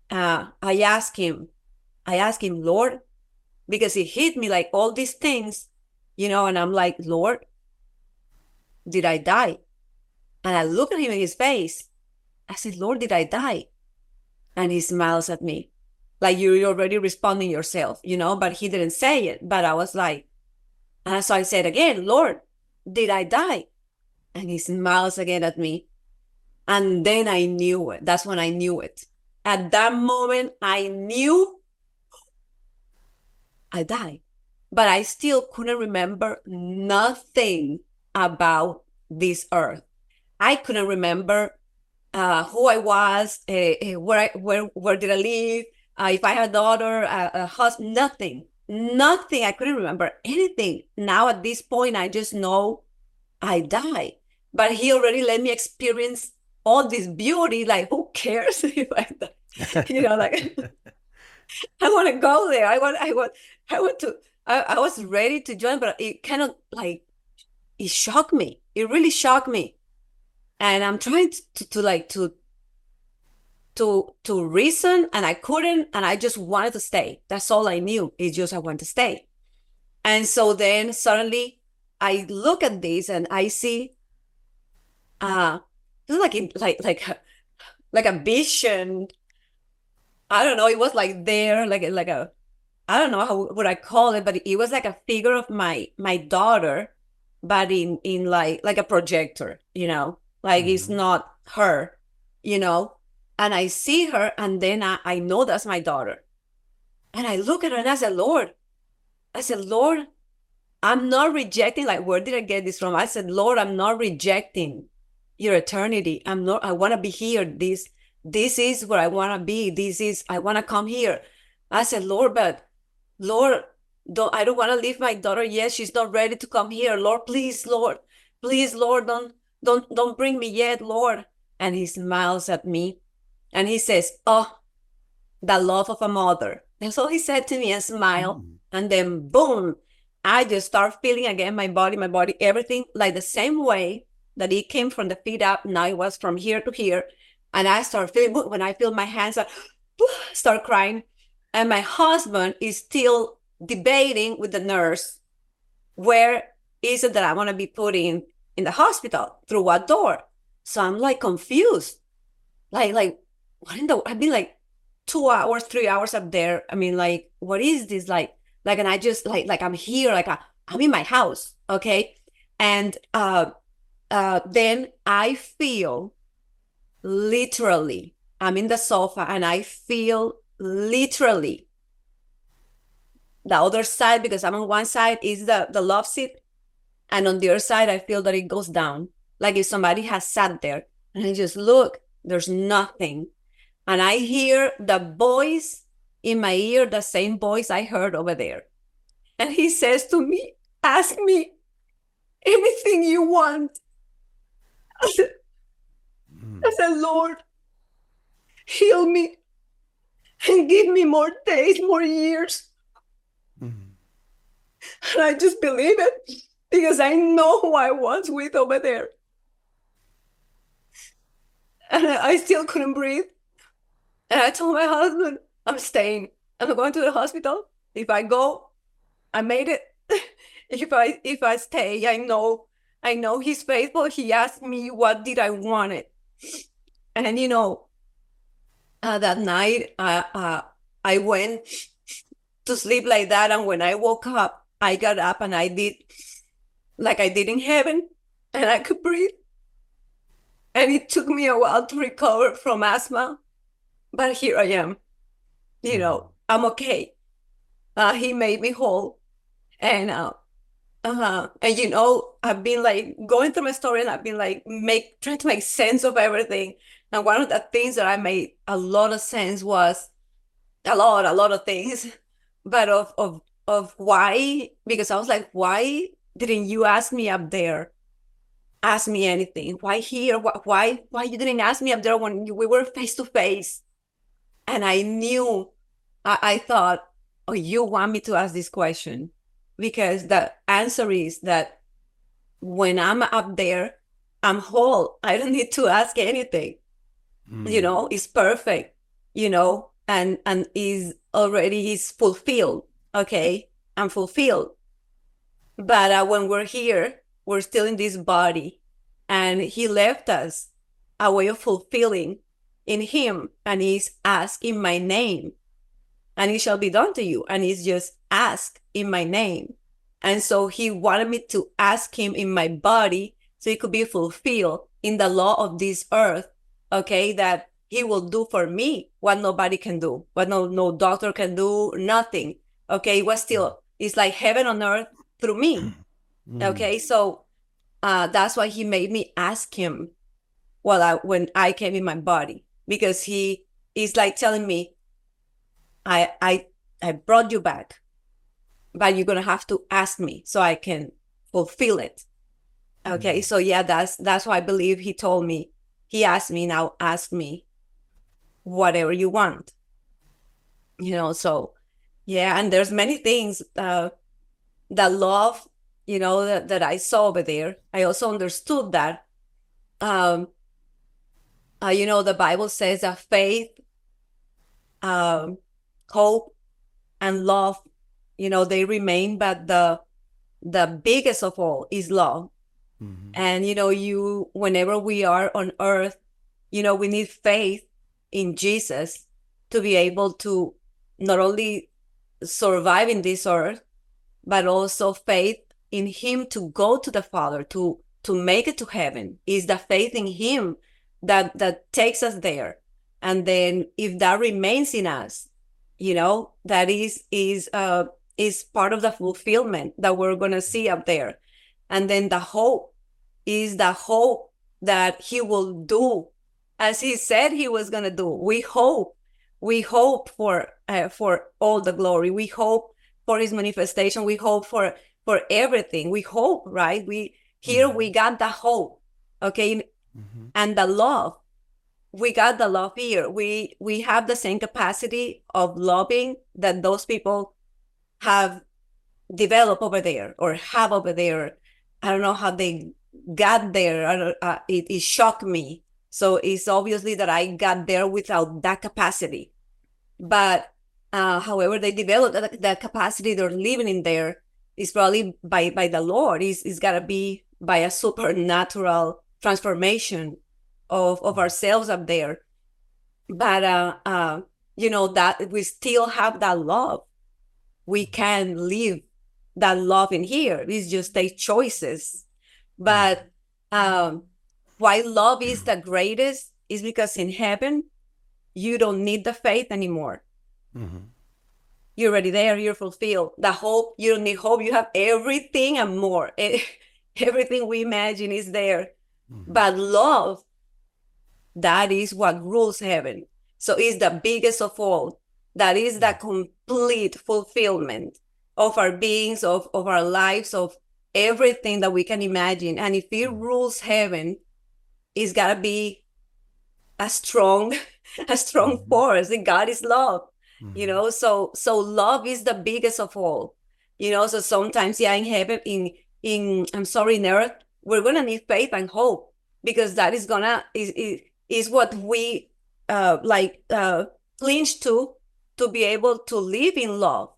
S2: Uh, I asked him, I asked him, Lord, because he hit me like all these things, you know, and I'm like, Lord, did I die? And I look at him in his face. I said, Lord, did I die? And he smiles at me, like you're already responding yourself, you know, but he didn't say it. But I was like, and so I said again, Lord, did I die? And he smiles again at me. And then I knew it. That's when I knew it. At that moment, I knew I died. But I still couldn't remember nothing about this earth. I couldn't remember uh, who I was, uh, where I, where where did I live, uh, if I had a daughter, a, a husband, nothing, nothing. I couldn't remember anything. Now at this point, I just know I die. But he already let me experience all this beauty. Like, who cares if I die? You know, like I want to go there. I want, I want, I want to. I, I was ready to join, but it kind of like it shocked me. It really shocked me, and I'm trying to, to, to like to to to reason, and I couldn't, and I just wanted to stay. That's all I knew. It's just I want to stay, and so then suddenly I look at this and I see, uh, it's like in- like like a- like a vision. I don't know. It was like there, like a- like a, I don't know how would I call it, but it was like a figure of my my daughter, but in in like like a projector, you know, like it's
S1: Mhm.
S2: not her, you know. And I see her, and then I, I know that's my daughter, and I look at her and I said, Lord, I said, Lord, I'm not rejecting. Like, where did I get this from? I said, Lord, I'm not rejecting your eternity. I'm not. I want to be here. This this is where I want to be. This is I want to come here. I said, Lord, but Lord, don't I don't want to leave my daughter yet. She's not ready to come here. Lord, please, Lord, please, Lord, don't don't don't bring me yet, Lord. And he smiles at me, and he says, "Oh, the love of a mother." That's all he said to me and smiled.
S1: Mm.
S2: And then boom, I just start feeling again my body, my body, everything like the same way that it came from the feet up. Now it was from here to here. And I start feeling when I feel my hands start crying. And my husband is still debating with the nurse where is it that I want to be put in in the hospital through what door. So I'm like confused. Like, like, what in the I've been like two hours, three hours up there. I mean, like, what is this? Like, like, and I just like like I'm here, like I, I'm in my house, okay? And uh uh then I feel literally I'm in the sofa and I feel literally the other side because I'm on one side is the the love seat and on the other side I feel that it goes down like if somebody has sat there and I just look there's nothing and I hear the voice in my ear the same voice I heard over there and he says to me ask me anything you want I said, mm. I said Lord heal me and give me more days, more years. Mm-hmm. And I just believe it because I know who I was with over there. And I still couldn't breathe. And I told my husband, I'm staying. I'm going to the hospital. If I go, I made it. if I if I stay, I know I know he's faithful. He asked me what did I want it. And you know, uh, that night uh, uh, I went to sleep like that. And when I woke up, I got up and I did like I did in heaven and I could breathe. And it took me a while to recover from asthma, but here I am. You know, mm-hmm. I'm okay. Uh, he made me whole. And uh, uh-huh. And you know, I've been like going through my story and I've been like make trying to make sense of everything. And one of the things that I made a lot of sense was a lot, a lot of things, but of of of why because I was like, why didn't you ask me up there? Ask me anything. Why here? Why why you didn't ask me up there when we were face to face? And I knew, I, I thought, oh, you want me to ask this question because the answer is that when I'm up there, I'm whole. I don't need to ask anything mm. you know it's perfect you know and and is already is fulfilled okay i'm fulfilled but uh, when we're here we're still in this body and he left us a way of fulfilling in him and he's ask in my name and it shall be done to you and he's just ask in my name and so he wanted me to ask him in my body so it could be fulfilled in the law of this earth okay, that he will do for me what nobody can do, what no no doctor can do, nothing. Okay, it was still it's like heaven on earth through me. Mm. Okay, so uh, that's why he made me ask him well I, when I came in my body because he is like telling me, I I I brought you back, but you're gonna have to ask me so I can fulfill it. Okay, mm. so yeah, that's that's why I believe he told me he asked me now ask me whatever you want you know so yeah and there's many things uh that love you know that, that i saw over there i also understood that um uh, you know the bible says that faith um hope and love you know they remain but the the biggest of all is love Mm-hmm. And, you know, you, whenever we are on earth, you know, we need faith in Jesus to be able to not only survive in this earth, but also faith in Him to go to the Father, to, to make it to heaven. Is the faith in Him that, that takes us there. And then if that remains in us, you know, that is, is, uh, is part of the fulfillment that we're going to see up there. And then the hope is the hope that he will do as he said he was going to do. We hope, we hope for uh, for all the glory. We hope for his manifestation. We hope for for everything. We hope, right? We here mm-hmm. we got the hope, okay, mm-hmm. and the love. We got the love here. We we have the same capacity of loving that those people have developed over there or have over there I don't know how they got there, uh, it, it shocked me. So it's obviously that I got there without that capacity. But uh, however, they developed that, that capacity they're living in there is probably by by the Lord. It's, it's got to be by a supernatural transformation of of ourselves up there. But uh, uh, you know that we still have that love. We can live that love in here. It's just take choices. But um, why love is the greatest is because in heaven you don't need the faith anymore. Mm-hmm. You're already there. You're fulfilled. The hope you don't need hope. You have everything and more. everything we imagine is there. Mm-hmm. But love, that is what rules heaven. So it's the biggest of all. That is the complete fulfillment of our beings, of, of our lives, of everything that we can imagine. And if it mm-hmm. rules heaven, it's gotta be a strong, a strong mm-hmm. force. And God is love. Mm-hmm. You know, so so love is the biggest of all. You know, so sometimes yeah, in heaven, in in I'm sorry, in earth, we're gonna need faith and hope because that is gonna is is, is what we uh like uh clinch to to be able to live in love.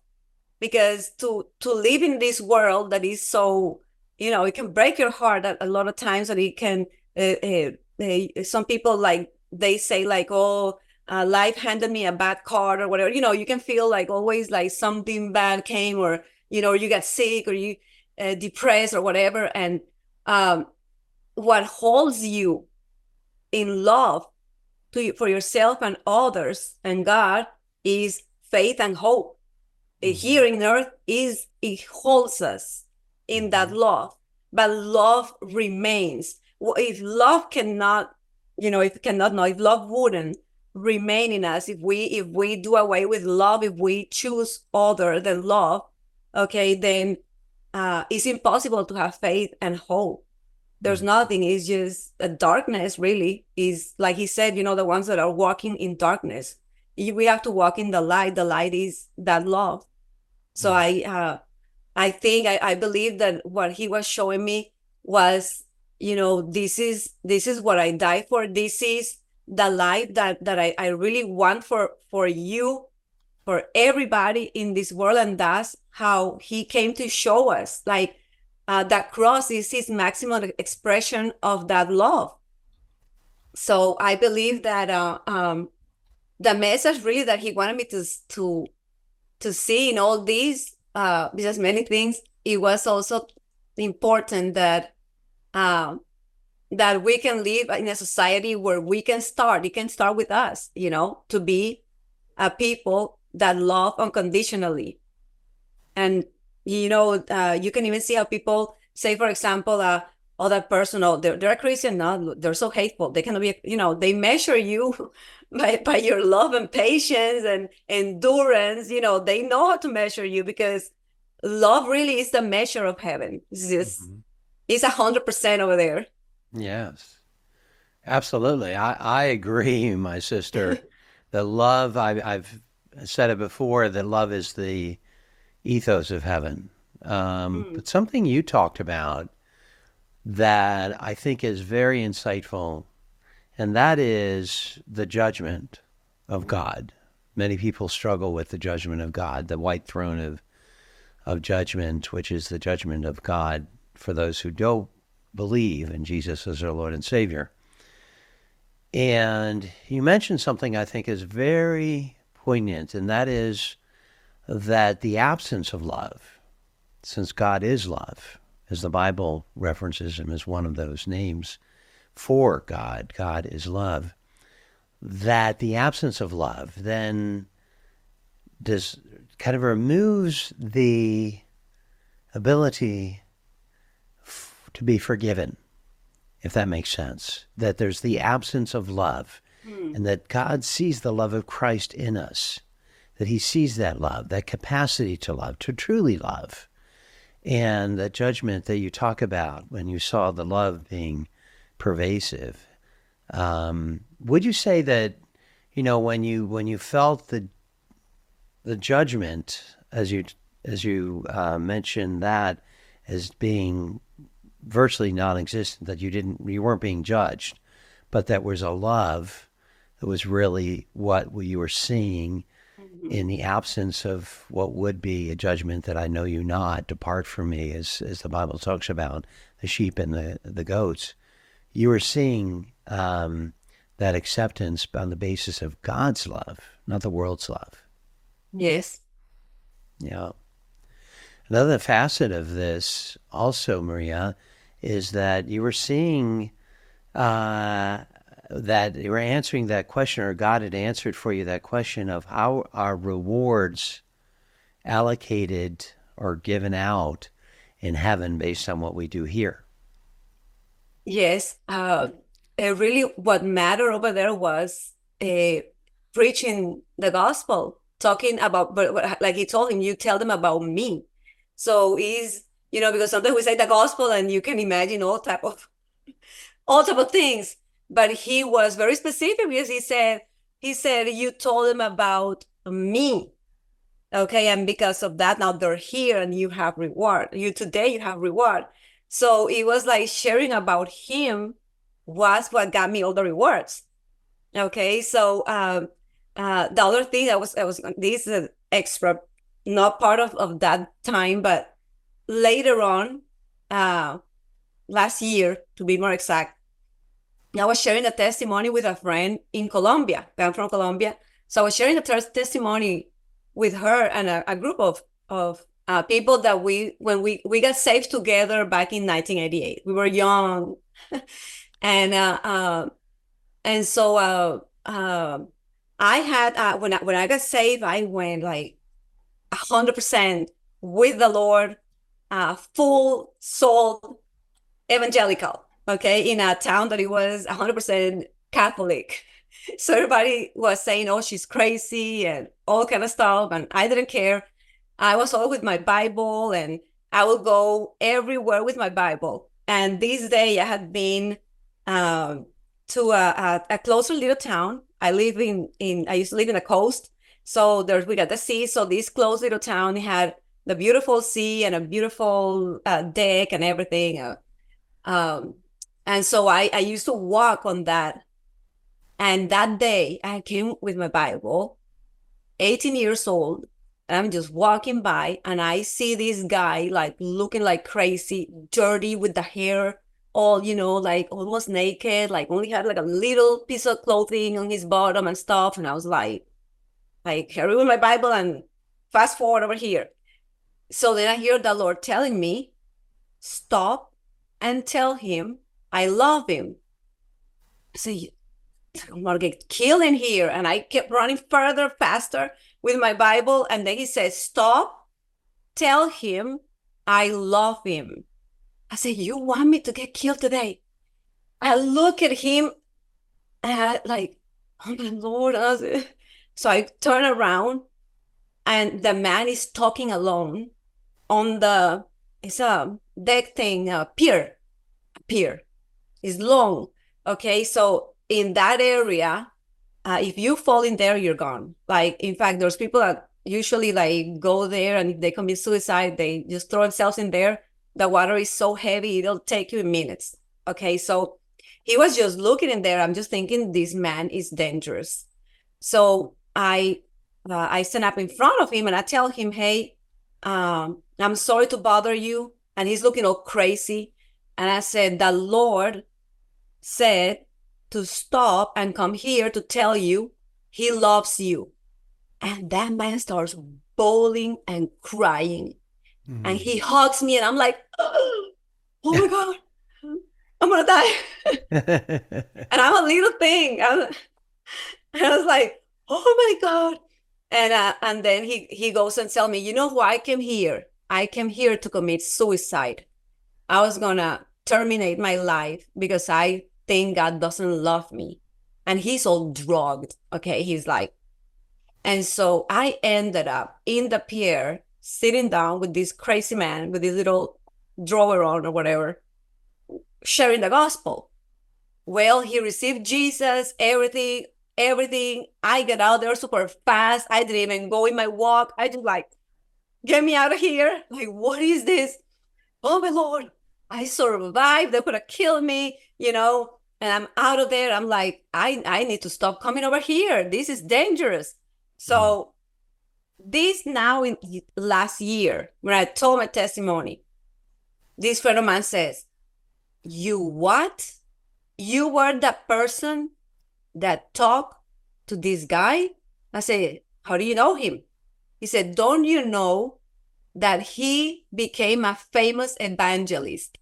S2: Because to to live in this world that is so you know it can break your heart a, a lot of times and it can uh, uh, uh, some people like they say like oh uh, life handed me a bad card or whatever. You know you can feel like always like something bad came or you know you get sick or you uh, depressed or whatever and um, what holds you in love to for yourself and others and god is faith and hope mm-hmm. here in earth is it holds us in that mm-hmm. love but love remains if love cannot you know if cannot know if love wouldn't remain in us if we if we do away with love if we choose other than love okay then uh it's impossible to have faith and hope. There's mm. nothing. It's just a darkness really is like he said you know the ones that are walking in darkness. We have to walk in the light. The light is that love. So mm. i uh i think I, I believe that what he was showing me was you know this is this is what i die for. This is the life that that I, I really want for for you for everybody in this world. And that's how he came to show us like uh, that cross is his maximum expression of that love. So i believe that uh, um, the message really that he wanted me to to to see in all these uh because many things it was also important that um that we can live in a society where we can start it can start with us you know to be a people that love unconditionally and you know uh, you can even see how people say for example uh that person oh they're, they're a christian no they're so hateful they cannot be you know they measure you by, by your love and patience and endurance you know they know how to measure you because love really is the measure of heaven it's just mm-hmm. it's a hundred percent over there
S1: Yes, absolutely. I, I agree, my sister. the love, I, I've said it before, that love is the ethos of heaven. Um, mm. But something you talked about that I think is very insightful, and that is the judgment of God. Many people struggle with the judgment of God, the white throne of of judgment, which is the judgment of God for those who don't believe in Jesus as our Lord and Savior. And you mentioned something I think is very poignant, and that is that the absence of love, since God is love, as the Bible references him as one of those names for God, God is love, that the absence of love then does kind of removes the ability to be forgiven, if that makes sense. That there's the absence of love, mm. and that God sees the love of Christ in us, that He sees that love, that capacity to love, to truly love. And that judgment that you talk about when you saw the love being pervasive. Um, would you say that, you know, when you when you felt the the judgment as you as you uh, mentioned that as being virtually non-existent. That you didn't, you weren't being judged, but that was a love that was really what you were seeing in the absence of what would be a judgment that I know you not, depart from me, as as the Bible talks about the sheep and the the goats. You were seeing um, that acceptance on the basis of God's love, not the world's love.
S2: Yes.
S1: Yeah. Another facet of this, also, Maria, is that you were seeing uh, that you were answering that question, or God had answered for you that question of how are rewards allocated or given out in heaven based on what we do here.
S2: Yes. Uh, really, what mattered over there was uh, preaching the gospel, talking about, but like he told him, you tell them about me. So he's, you know, because sometimes we say the gospel and you can imagine all type of, all type of things but he was very specific because he said he said you told him about me okay? And because of that now they're here and you have reward. You today you have reward. So it was like sharing about him was what got me all the rewards okay? So um uh the other thing that was i was this is extra not part of, of that time but later on uh last year to be more exact I was sharing a testimony with a friend in Colombia. I'm from Colombia. So I was sharing a testimony with her and a, a group of, of uh, people that we, when we, we got saved together back in 1988, we were young. and, uh, uh, and so, uh, uh, I had, uh, when I, when I got saved, I went like hundred percent with the Lord, full soul evangelical okay, in a town that it was 100% Catholic. So everybody was saying, oh, she's crazy and all kind of stuff. And I didn't care. I was all with my Bible and I would go everywhere with my Bible. And this day I had been um, to a, a, a, closer little town. I live in, in, I used to live in the coast. So there's, we got the sea. So this close little town had the beautiful sea and a beautiful uh, deck and everything. Uh, um, and so I, I used to walk on that. And that day I came with my Bible, 18 years old. I'm just walking by and I see this guy like looking like crazy, dirty with the hair all, you know, like almost naked, like only had like a little piece of clothing on his bottom and stuff. And I was like, like carry with my Bible and fast forward over here. So then I hear the Lord telling me, stop and tell him I love him. So I'm gonna get killed in here. And I kept running further, faster with my Bible. And then he says, Stop, tell him I love him. I said, You want me to get killed today? I look at him and like, oh my lord. So I turn around and the man is talking alone on the it's a deck thing, a pier, a pier is long. Okay, so in that area, uh, if you fall in there, you're gone. Like, in fact, there's people that usually like go there and if they commit suicide, they just throw themselves in there. The water is so heavy, it'll take you minutes. Okay, so he was just looking in there. I'm just thinking this man is dangerous. So I uh, I stand up in front of him and I tell him, "Hey, um, I'm sorry to bother you." And he's looking all crazy. And I said, "The Lord said to stop and come here to tell you he loves you. And that man starts bawling and crying. Mm-hmm. And he hugs me, and I'm like, oh, oh my God, I'm gonna die. and I'm a little thing. I'm, and I was like, oh my God. And uh, and then he he goes and tell me, you know why I came here? I came here to commit suicide. I was gonna terminate my life because I think God doesn't love me. And he's all drugged. Okay. He's like, and so I ended up in the pier sitting down with this crazy man with his little drawer on or whatever, sharing the gospel. Well, he received Jesus, everything, everything. I get out there super fast. I didn't even go in my walk. I just like, get me out of here. Like, what is this? Oh my Lord. I survived. They could have killed me, you know, and I'm out of there. I'm like, I, I need to stop coming over here. This is dangerous. So mm-hmm. this now in last year, when I told my testimony, this friend of mine says, You what? You were the person that talked to this guy? I said, How do you know him? He said, Don't you know that he became a famous evangelist,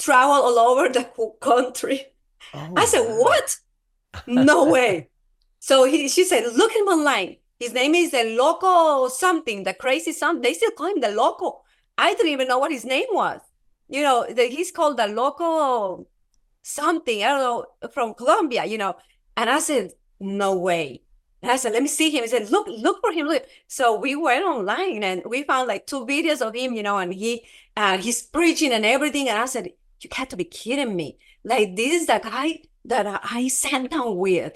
S2: traveled all over the country?
S1: Oh,
S2: I said. What? No way. So he, she said, Look him online. His name is the Loco something, the crazy something. They still call him the Loco. I didn't even know what his name was. You know, the, he's called the Loco something, I don't know, from Colombia, you know. And I said, No way. And I said, let me see him. He said, look, look for him. Look. So we went online and we found like two videos of him, you know, and he uh he's preaching and everything. And I said, You got to be kidding me. Like this is the guy that I- sat down with.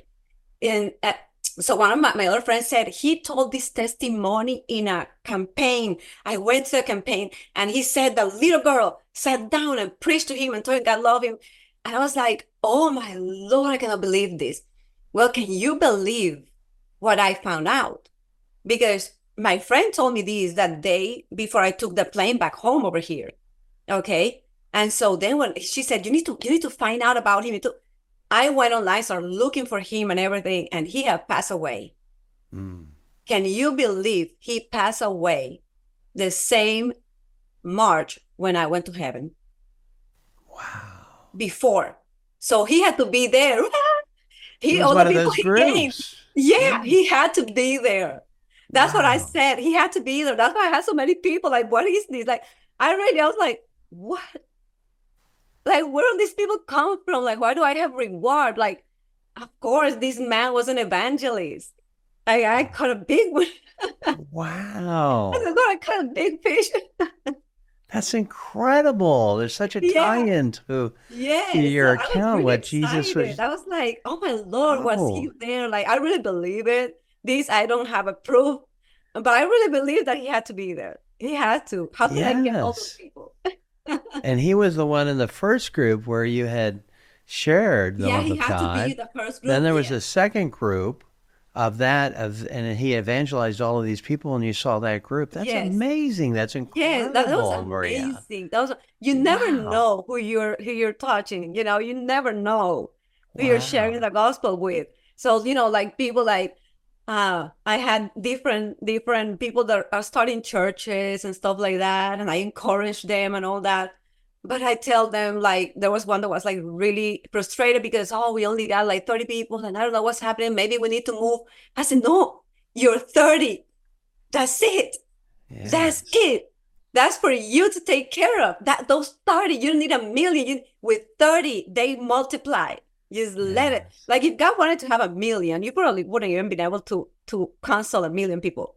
S2: And uh, so one of my, my other friends said he told this testimony in a campaign. I went to a campaign and he said the little girl sat down and preached to him and told him God love him. And I was like, oh my Lord, I cannot believe this. Well, can you believe what I found out? Because my friend told me this that day before I took the plane back home over here. Okay. And so then when she said, you need to, you need to find out about him. To-" I went online, started looking for him and everything, and he had passed away.
S1: Mm.
S2: Can you believe he passed away the same March when I went to heaven
S1: Wow.
S2: before? So he had to be there. he
S1: He
S2: all the people he came. Yeah, he had to be there. That's what I said. He had to be there. That's why I had so many people. Like, what is this? Like, I really, I was like, what? Like, where do these people come from? Like, why do I have reward? Like, of course, this man was an evangelist. I, I caught a big one.
S1: Wow.
S2: I thought I caught a big fish.
S1: That's incredible. There's such a
S2: Yeah.
S1: tie-in to
S2: Yes,
S1: your
S2: was
S1: account,
S2: really
S1: what Jesus was-
S2: I was like, oh my Lord, was he
S1: Oh.
S2: there? Like, I really believe it. This, I don't have a proof, but I really believe that he had to be there. He had to. How did I get all those people?
S1: and he was the one in the first group where you had shared the
S2: yeah,
S1: of
S2: had
S1: God.
S2: to be the first group.
S1: then there was a second group of that of and he evangelized all of these people and you saw that group. That's
S2: Yes.
S1: amazing. That's incredible,
S2: Yeah, that, that was
S1: Maria.
S2: amazing. That was you never
S1: Wow.
S2: know who you're who you're touching. You know, you never know who you're sharing the gospel with. So you know, like people like uh I had different different people that are starting churches and stuff like that, and I encourage them and all that. But I tell them like there was one that was like really frustrated because oh we only got like 30 people and I don't know what's happening. Maybe we need to move. I said, No, you're 30. That's it. That's it. That's for you to take care of. That those 30, you don't need a million. You, with 30, they multiply. Just let it. Like if God wanted to have a million, you probably wouldn't even been able to to counsel a million people.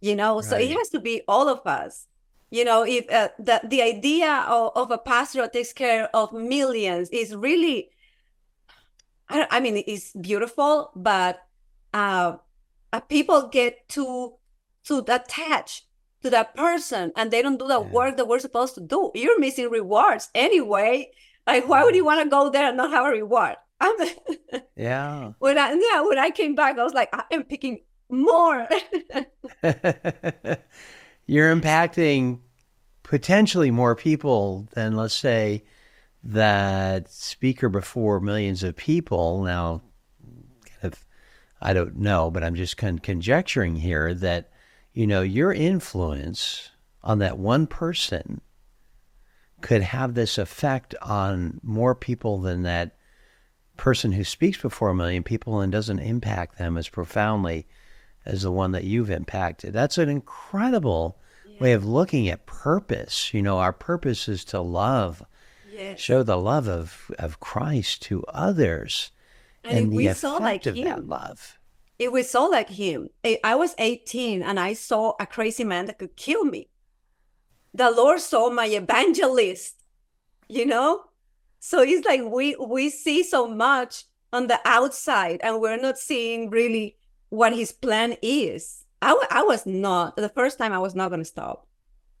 S2: You know, so it has to be all of us. You know, if uh, the the idea of, of a pastor that takes care of millions is really, I, I mean, it's beautiful, but uh, uh, people get too too attached to that person and they don't do the
S1: Yeah.
S2: work that we're supposed to do. You're missing rewards anyway. Like, why would you want to go there and not have a reward? I'm
S1: Yeah.
S2: when I yeah, when I came back, I was like, I am picking more.
S1: You're impacting potentially more people than, let's say, that speaker before millions of people. Now, kind of, I don't know, but I'm just con- conjecturing here that, you know, your influence on that one person could have this effect on more people than that person who speaks before a million people and doesn't impact them as profoundly as the one that you've impacted. That's an incredible way of looking at purpose. You know, our purpose is to love,
S2: yes.
S1: show the love of, of Christ to others
S2: And
S1: and,
S2: we saw like
S1: of that
S2: him,
S1: love.
S2: It was so like him. I was 18 and I saw a crazy man that could kill me. The Lord saw my evangelist, you know? So it's like we we see so much on the outside and we're not seeing really what his plan is. I, I was not, the first time I was not going to stop.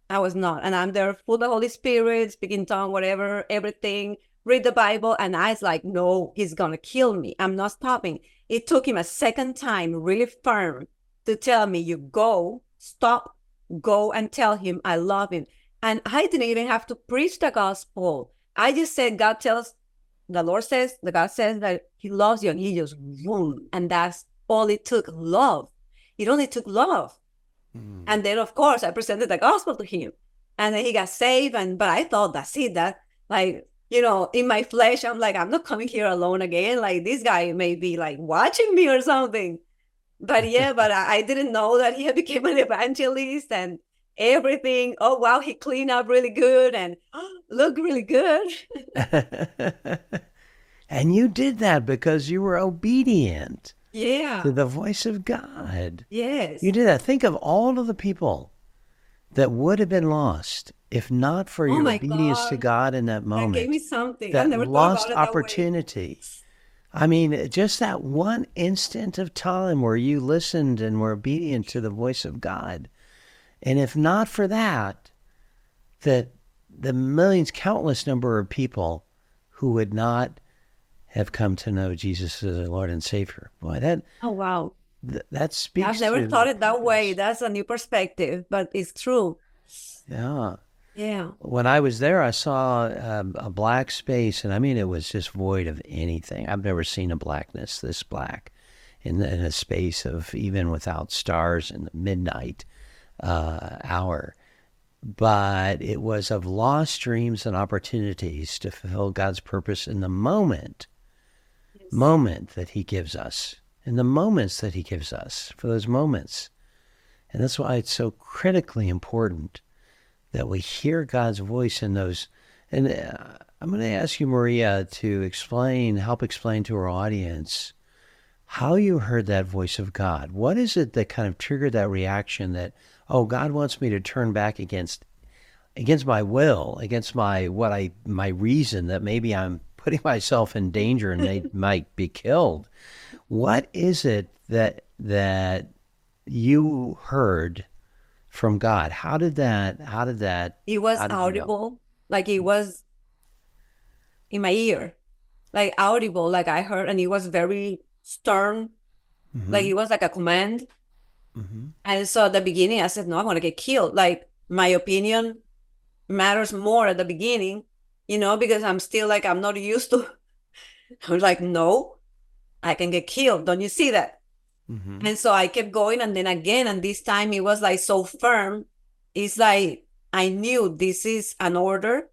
S2: I was not. And I'm there full of the Holy Spirit, speaking tongue, whatever, everything, read the Bible. And I was like, no, he's going to kill me. I'm not stopping. It took him a second time, really firm, to tell me, you go, stop, go and tell him I love him. And I didn't even have to preach the gospel. I just said, God tells, the Lord says, the God says that he loves you. And he just, boom. And that's all it took love. It only took love. Mm. And then, of course, I presented the gospel to him. And then he got saved. And, but I thought, that's it. That, like, you know, in my flesh, I'm like, I'm not coming here alone again. Like, this guy may be like watching me or something. But yeah, but I, I didn't know that he had become an evangelist and everything. Oh, wow, he cleaned up really good and oh, look really good.
S1: and you did that because you were obedient.
S2: Yeah.
S1: To the voice of God.
S2: Yes.
S1: You did that. Think of all of the people that would have been lost if not for oh your obedience God. to God in that moment.
S2: That gave me something.
S1: That lost opportunity. I mean, just that one instant of time where you listened and were obedient to the voice of God. And if not for that, that the millions, countless number of people who would not have come to know Jesus as their Lord and Savior. Boy, that
S2: oh wow,
S1: th- that speaks.
S2: I've never thought it that way. That's a new perspective, but it's true.
S1: Yeah.
S2: Yeah.
S1: When I was there, I saw um, a black space, and I mean, it was just void of anything. I've never seen a blackness this black in, in a space of even without stars in the midnight uh, hour. But it was of lost dreams and opportunities to fulfill God's purpose in the moment moment that he gives us, in the moments that he gives us, for those moments. And that's why it's so critically important that we hear God's voice in those. And uh, I'm going to ask you, Maria, to explain, help explain to our audience how you heard that voice of God. What is it that kind of triggered that reaction that, oh, God wants me to turn back against against my will, against my what I my reason that maybe I'm putting myself in danger and they might be killed. What is it that that you heard from God? How did that? How did that?
S2: It was audible, like it was in my ear, like audible, like I heard, and it was very stern, mm-hmm. like it was like a command. Mm-hmm. And so at the beginning, I said, "No, I'm gonna get killed." Like my opinion matters more at the beginning you know, because I'm still like, I'm not used to. I'm like, no, I can get killed. Don't you see that? Mm-hmm. And so I kept going. And then again, and this time it was like so firm. It's like, I knew this is an order.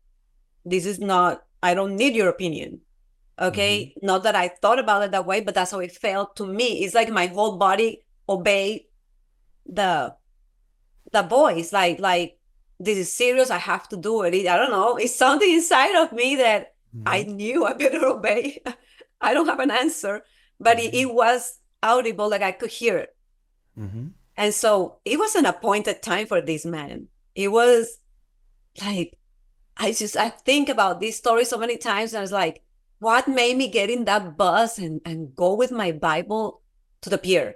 S2: This is not, I don't need your opinion. Okay. Mm-hmm. Not that I thought about it that way, but that's how it felt to me. It's like my whole body obeyed the the voice. Like, like this is serious. I have to do it. I don't know. It's something inside of me that mm-hmm. I knew I better obey. I don't have an answer, but mm-hmm. it, it, was audible, like I could hear it. Mm-hmm. And so it was an appointed time for this man. It was like, I just, I think about this story so many times and I was like, what made me get in that bus and, and go with my Bible to the pier?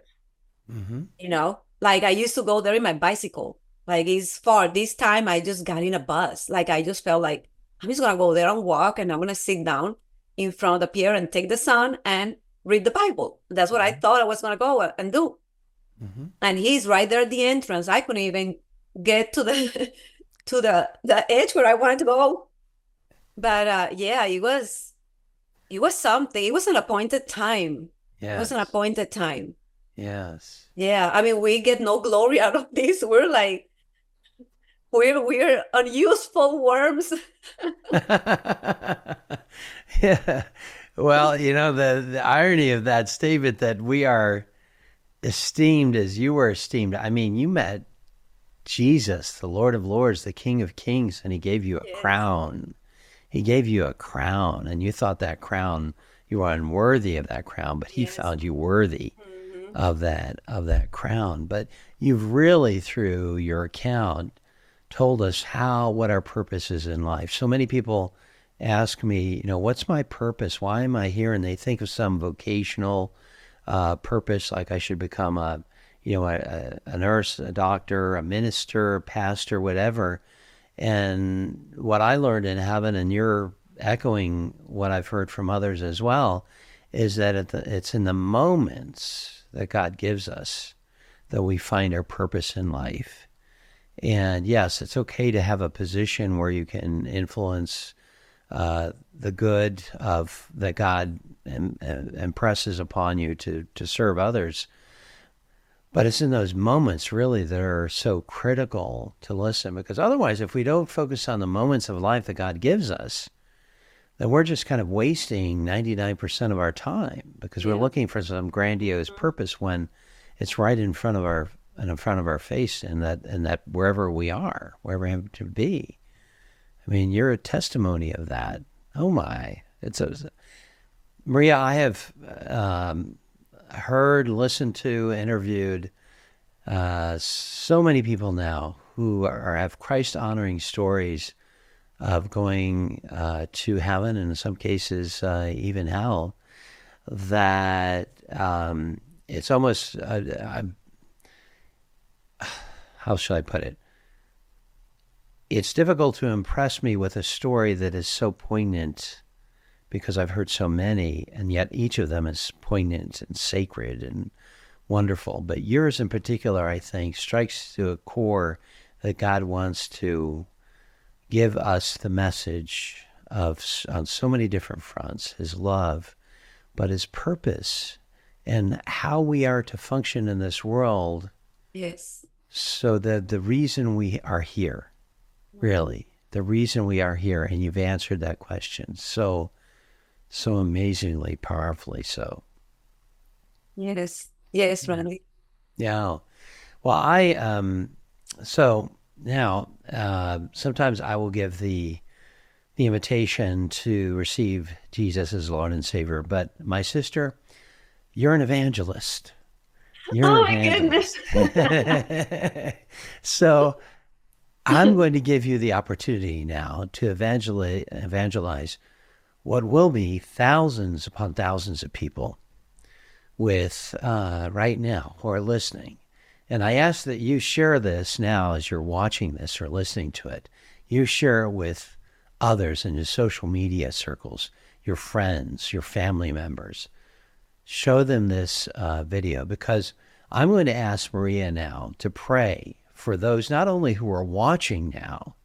S2: Mm-hmm. You know, like I used to go there in my bicycle like it's far. This time I just got in a bus. Like I just felt like I'm just gonna go there and walk and I'm gonna sit down in front of the pier and take the sun and read the Bible. That's what I mm-hmm. thought I was gonna go and do. Mm-hmm. And he's right there at the entrance. I couldn't even get to the to the the edge where I wanted to go. But uh yeah, it was it was something. It was an appointed time. Yeah. It was an appointed time.
S1: Yes.
S2: Yeah. I mean, we get no glory out of this. We're like we're we're unuseful worms.
S1: yeah. Well, you know the the irony of that statement that we are esteemed as you were esteemed. I mean, you met Jesus, the Lord of Lords, the King of Kings, and He gave you a yes. crown. He gave you a crown, and you thought that crown you were unworthy of that crown, but He yes. found you worthy. Of that of that crown. But you've really, through your account, told us how what our purpose is in life. So many people ask me, you know, what's my purpose? Why am I here? And they think of some vocational uh, purpose, like I should become a, you know, a, a nurse, a doctor, a minister, a pastor, whatever. And what I learned in heaven, and you're echoing what I've heard from others as well, is that it's in the moments that God gives us that we find our purpose in life. And yes, it's okay to have a position where you can influence uh, the good of that God Im- impresses upon you to to serve others. But it's in those moments really that are so critical to listen because otherwise, if we don't focus on the moments of life that God gives us, then we're just kind of wasting 99% of our time because we're looking for some grandiose purpose when it's right in front of our and in front of our face and that and that wherever we are, wherever we have to be. I mean, you're a testimony of that. Oh my. It's a, Maria, I have um, heard, listened to, interviewed uh, so many people now who are, have Christ honoring stories of going uh, to heaven and in some cases uh, even hell that um, it's almost uh, how shall I put it? It's difficult to impress me with a story that is so poignant because I've heard so many, and yet each of them is poignant and sacred and wonderful. But yours in particular, I think, strikes to a core that God wants to give us the message of on so many different fronts his love but his purpose and how we are to function in this world
S2: yes.
S1: so the the reason we are here really the reason we are here and you've answered that question so so amazingly powerfully so.
S2: Yes. Yes randy
S1: yeah. Well i um so now, uh, sometimes I will give the the invitation to receive Jesus as Lord and Savior, but my sister, you're an evangelist.
S2: You're oh my evangelist. goodness!
S1: so I'm going to give you the opportunity now to evangelize, evangelize what will be thousands upon thousands of people with uh, right now who are listening and I ask that you share this now as you're watching this or listening to it. You share it with others in your social media circles, your friends, your family members. Show them this uh, video because I'm going to ask Maria now to pray for those not only who are watching now,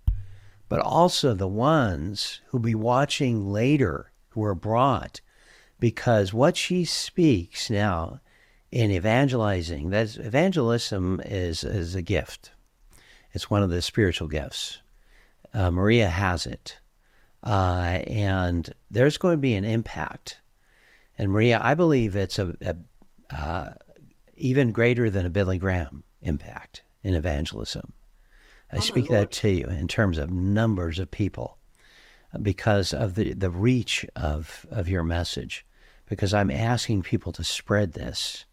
S1: but also the ones who'll be watching later who are brought because what she speaks now in evangelizing, that's evangelism is is a gift. It's one of the spiritual gifts. Uh, Maria has it, uh, and there's going to be an impact. And Maria, I believe it's a, a uh, even greater than a Billy Graham impact in evangelism. I oh speak that to you in terms of numbers of people because of the, the reach of, of your message, because I'm asking people to spread this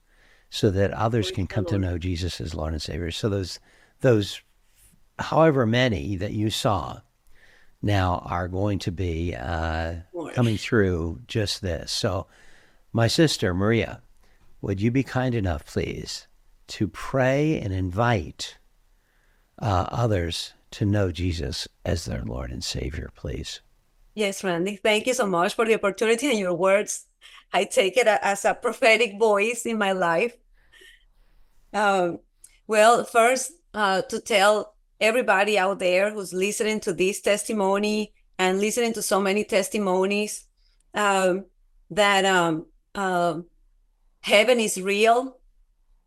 S1: so that others can come to know Jesus as Lord and Savior. So those those however many that you saw now are going to be uh, coming through just this. So my sister Maria, would you be kind enough, please, to pray and invite uh, others to know Jesus as their Lord and Savior, please?
S2: Yes, Randy. Thank you so much for the opportunity and your words. I take it as a prophetic voice in my life. Um, well, first, uh, to tell everybody out there who's listening to this testimony and listening to so many testimonies um, that um, uh, heaven is real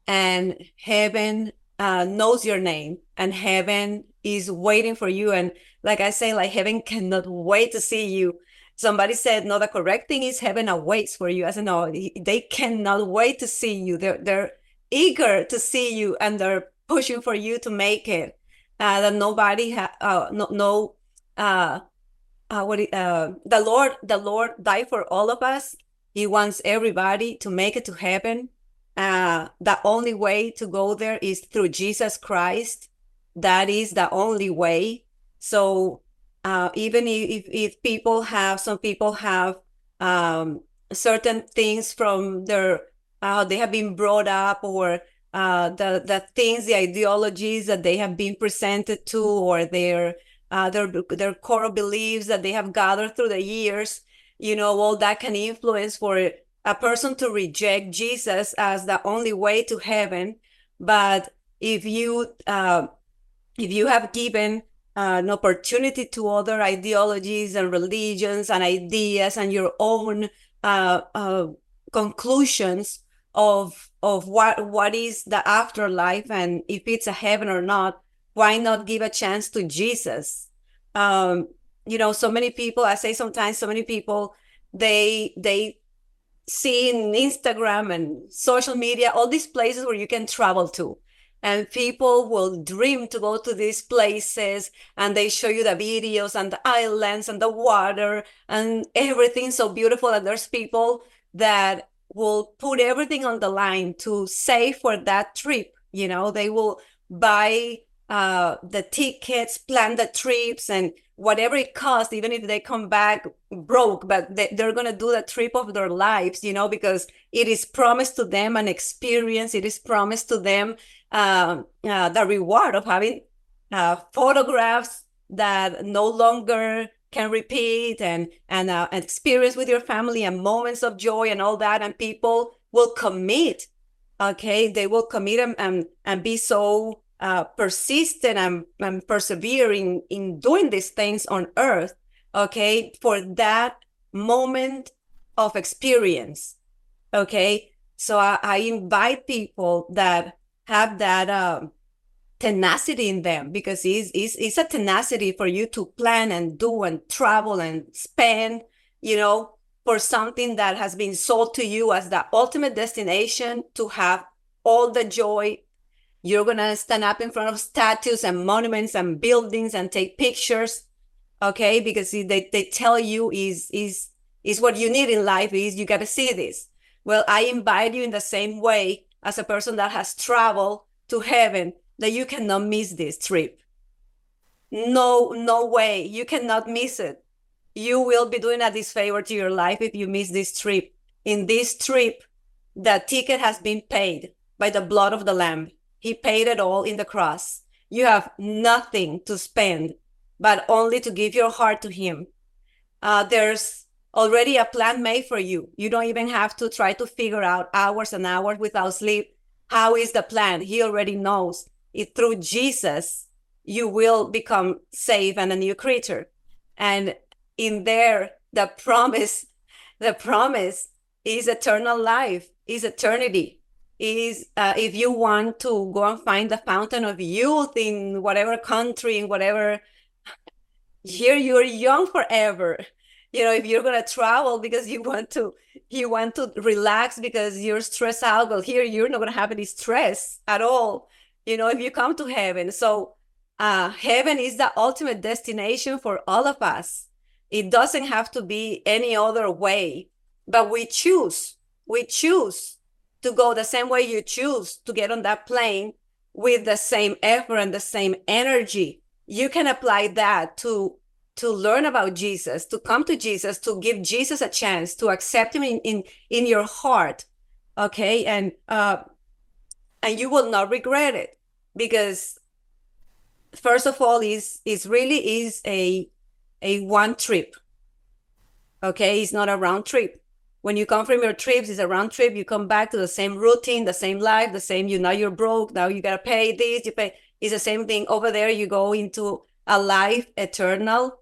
S2: and heaven uh, knows your name and heaven is waiting for you. And like I say, like heaven cannot wait to see you. Somebody said, no, the correct thing is heaven awaits for you. I said, no, they cannot wait to see you. They're, they're, eager to see you and they're pushing for you to make it. Uh, that nobody ha- uh, no, no uh, uh, what uh, the Lord the Lord died for all of us. He wants everybody to make it to heaven. Uh, the only way to go there is through Jesus Christ. That is the only way. So uh, even if, if people have some people have um, certain things from their how they have been brought up or uh, the the things, the ideologies that they have been presented to, or their uh, their their core beliefs that they have gathered through the years. You know, all that can influence for a person to reject Jesus as the only way to heaven. But if you uh, if you have given uh, an opportunity to other ideologies and religions and ideas and your own uh, uh, conclusions of of what what is the afterlife and if it's a heaven or not why not give a chance to jesus? Um you know so many people i say sometimes so many people they they see in instagram and social media all these places where you can travel to. And people will dream to go to these places and they show you the videos and the islands and the water and everything so beautiful. And there's people that will put everything on the line to save for that trip. You know, they will buy uh, the tickets, plan the trips, and whatever it costs, even if they come back broke, but they, are going to do the trip of their lives, you know, because it is promised to them an experience. It is promised to them uh, uh, the reward of having uh, photographs that no longer can repeat and and uh, experience with your family and moments of joy and all that and people will commit okay? They will commit and and, and be so uh, persistent and, and persevering in doing these things on earth okay? For that moment of experience okay? So i, I invite people that have that um, tenacity in them because it's, it's, it's a tenacity for you to plan and do and travel and spend, you know, for something that has been sold to you as the ultimate destination to have all the joy. You're going to stand up in front of statues and monuments and buildings and take pictures. Okay. Because they, they tell you is, is, is what you need in life is you got to see this. Well, I invite you in the same way as a person that has traveled to heaven that you cannot miss this trip. No, no way. You cannot miss it. You will be doing a disfavor to your life if you miss this trip. In this trip, the ticket has been paid by the blood of the Lamb. He paid it all in the cross. You have nothing to spend, but only to give your heart to Him. Uh, there's already a plan made for you. You don't even have to try to figure out hours and hours without sleep. How is the plan? He already knows it, through Jesus, you will become saved and a new creature. And in there, the promise, the promise is eternal life, is eternity. Is uh, if you want to go and find the fountain of youth in whatever country, in whatever, here you're young forever. You know, if you're gonna travel because you want to, you want to relax because you're stressed out. Well, here you're not gonna have any stress at all you know if you come to heaven. So uh, heaven is the ultimate destination for all of us. It doesn't have to be any other way. But we choose we choose to go the same way you choose to get on that plane with the same effort and the same energy. You can apply that to to learn about jesus to come to jesus to give jesus a chance to accept him in in, in your heart. Okay? And uh and you will not regret it because first of all is is really is a a one trip okay? It's not a round trip. When you come from your trips it's a round trip. You come back to the same routine the same life the same you now you're broke now you gotta pay this you pay it's the same thing. Over there you go into a life eternal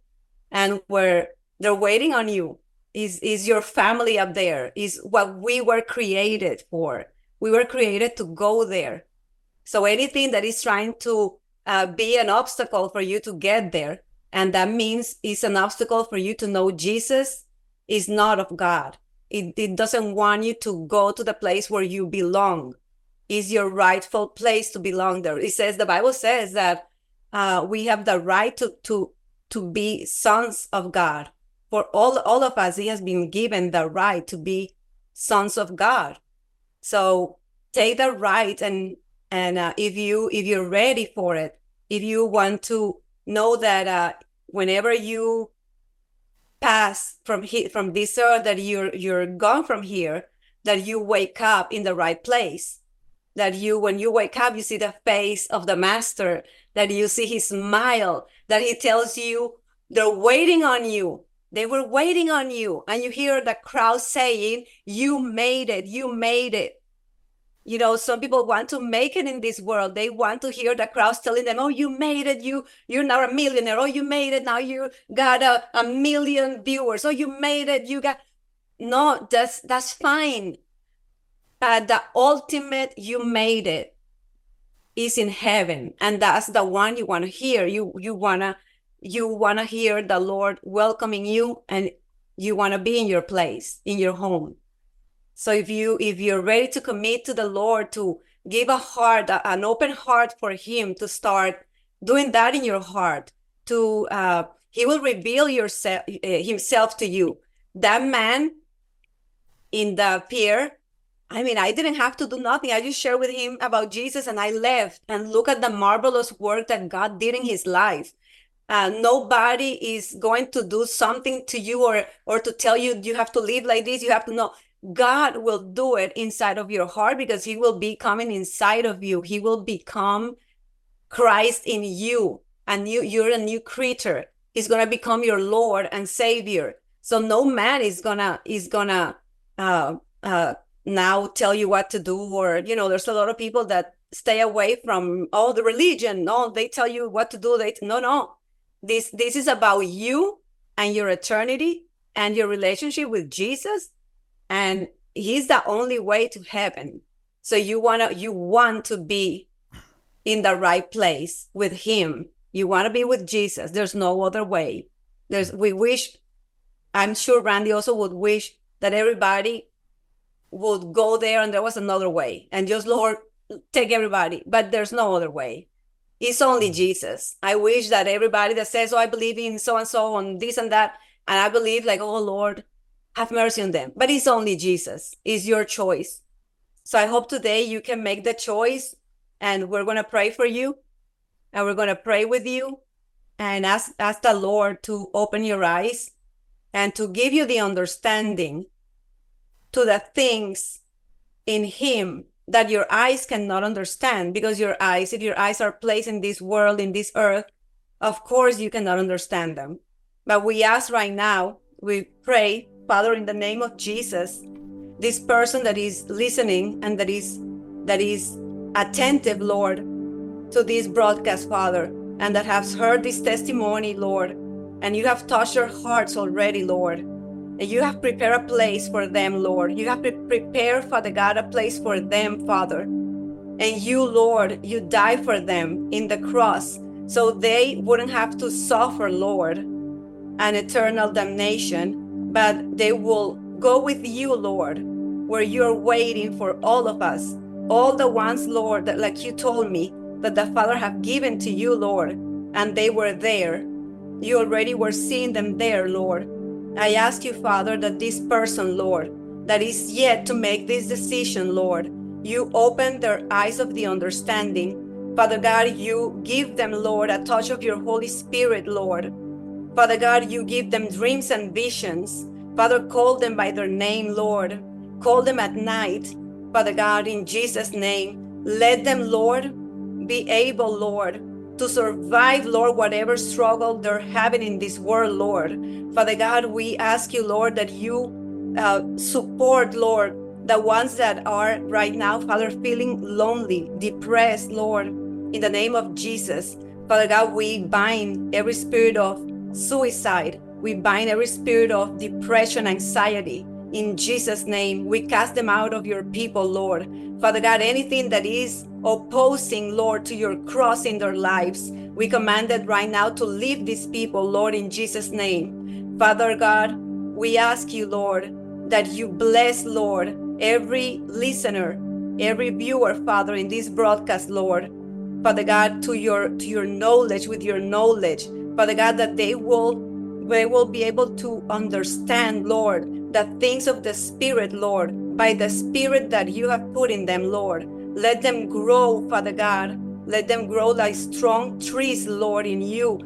S2: and where they're waiting on you. Is is your family up there? Is what we were created for we were created to go there so anything that is trying to uh, be an obstacle for you to get there, and that means it's an obstacle for you to know Jesus, is not of God. It, it doesn't want you to go to the place where you belong. Is your rightful place to belong there? It says the Bible says that uh, we have the right to to to be sons of God. For all all of us, He has been given the right to be sons of God. So take the right and and uh, if you if you're ready for it if you want to know that uh, whenever you pass from from this earth that you're you're gone from here that you wake up in the right place that you, when you wake up, you see the face of the master, that you see his smile, that he tells you they're waiting on you. They were waiting on you. And you hear the crowd saying, You made it, you made it. You know, some people want to make it in this world. They want to hear the crowds telling them, Oh, you made it, you you're now a millionaire. Oh, you made it. Now you got a, a million viewers. Oh, you made it. You got no, that's that's fine. But the ultimate you made it is in heaven. And that's the one you want to hear. You you wanna you want to hear the Lord welcoming you and you want to be in your place, in your home. So if you if you're ready to commit to the Lord to give a heart, an open heart for him to start doing that in your heart, to uh, he will reveal yourself uh, himself to you. That man in the pier, I mean, I didn't have to do nothing. I just shared with him about Jesus and I left and look at the marvelous work that God did in his life uh, nobody is going to do something to you or or to tell you you have to live like this you have to know. God will do it inside of your heart because he will be coming inside of you. He will become christ in you. And you you're a new creature. He's to become your lord and savior. So no man is gonna is gonna uh, uh, now tell you what to do or you know there's a lot of people that stay away from all the religion. No they tell you what to do. They no no this this is about you and your eternity and your relationship with Jesus and he's the only way to heaven. So you want to you want to be in the right place with him. You want to be with Jesus. There's no other way. There's we wish I'm sure Randy also would wish that everybody would go there and there was another way and just Lord take everybody, but there's no other way. It's only. Jesus. I wish that everybody that says, Oh, I believe in so and so on this and that, and I believe, like, oh Lord, have mercy on them. But it's only Jesus. It's your choice. So I hope today you can make the choice and we're going to pray for you and we're going to pray with you and ask, ask the Lord to open your eyes and to give you the understanding to the things in Him that your eyes cannot understand because your eyes, if your eyes are placed in this world, in this earth, of course you cannot understand them. But we ask right now, we pray, Father, in the name of Jesus, this person that is listening and that is that is attentive, Lord, to this broadcast, Father, and that has heard this testimony, Lord, and you have touched their hearts already, Lord. You have prepared a place for them, Lord. You have pre- prepared, Father God, a place for them, Father. And you, Lord, you died for them in the cross so they wouldn't have to suffer, Lord, an eternal damnation, but they will go with you, Lord, where you're waiting for all of us, all the ones, Lord, that like you told me, that the Father have given to you, Lord, and they were there. You already were seeing them there, Lord. I ask you, Father, that this person, Lord, that is yet to make this decision, Lord, you open their eyes of the understanding. Father God, you give them, Lord, a touch of your Holy Spirit, Lord. Father God, you give them dreams and visions. Father, call them by their name, Lord. Call them at night. Father God, in Jesus' name, let them, Lord, be able, Lord, to survive, Lord, whatever struggle they're having in this world, Lord. Father God, we ask you, Lord, that you uh, support, Lord, the ones that are right now, Father, feeling lonely, depressed, Lord, in the name of Jesus. Father God, we bind every spirit of suicide. We bind every spirit of depression, anxiety. In Jesus' name, we cast them out of your people, Lord. Father God, anything that is opposing, Lord, to your cross in their lives, we command right now to leave these people, Lord, in Jesus' name. Father God, we ask you, Lord, that you bless, Lord, every listener, every viewer, Father, in this broadcast, Lord. Father God, to your to your knowledge, with your knowledge, Father God, that they will they will be able to understand, Lord, the things of the Spirit, Lord, by the Spirit that you have put in them, Lord. Let them grow, Father God. Let them grow like strong trees, Lord, in you.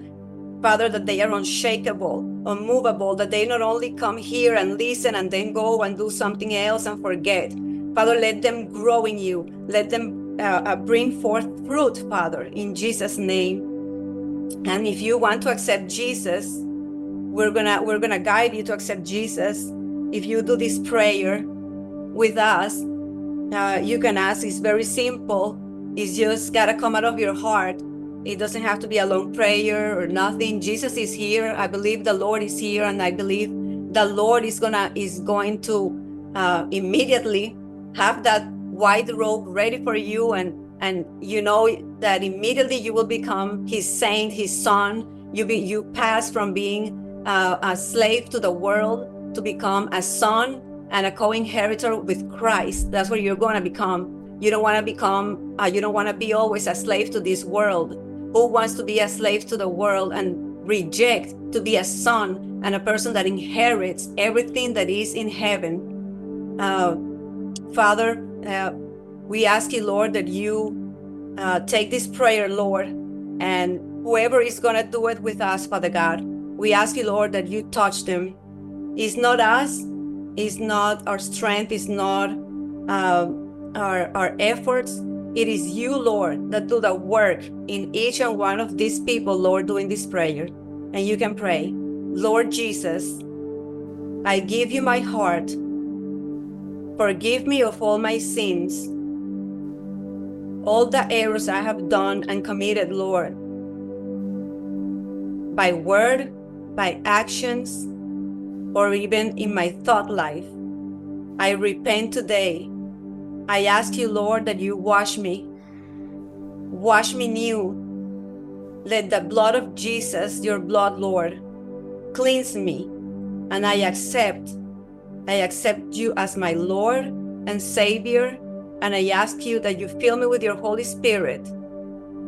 S2: Father, that they are unshakable, unmovable, that they not only come here and listen and then go and do something else and forget. Father, let them grow in you. Let them uh, uh, bring forth fruit, Father, in Jesus' name. And if you want to accept Jesus, we're gonna we're gonna guide you to accept Jesus. If you do this prayer with us, uh, you can ask. It's very simple. It's just gotta come out of your heart. It doesn't have to be a long prayer or nothing. Jesus is here. I believe the Lord is here, and I believe the Lord is gonna is going to uh, immediately have that white robe ready for you, and and you know that immediately you will become His saint, His son. You be you pass from being uh, a slave to the world to become a son and a co-inheritor with Christ. That's what you're going to become. You don't want to become. Uh, you don't want to be always a slave to this world. Who wants to be a slave to the world and reject to be a son and a person that inherits everything that is in heaven? Uh, Father, uh, we ask you, Lord, that you uh, take this prayer, Lord, and whoever is going to do it with us, Father God, we ask you, Lord, that you touch them. It's not us, it's not our strength, is not uh, our, our efforts. It is you, Lord, that do the work in each and one of these people, Lord, doing this prayer. And you can pray, Lord Jesus, I give you my heart. Forgive me of all my sins, all the errors I have done and committed, Lord, by word, by actions, or even in my thought life. I repent today. I ask you, Lord, that you wash me. Wash me new. Let the blood of Jesus, your blood, Lord, cleanse me. And I accept, I accept you as my Lord and Savior. And I ask you that you fill me with your Holy Spirit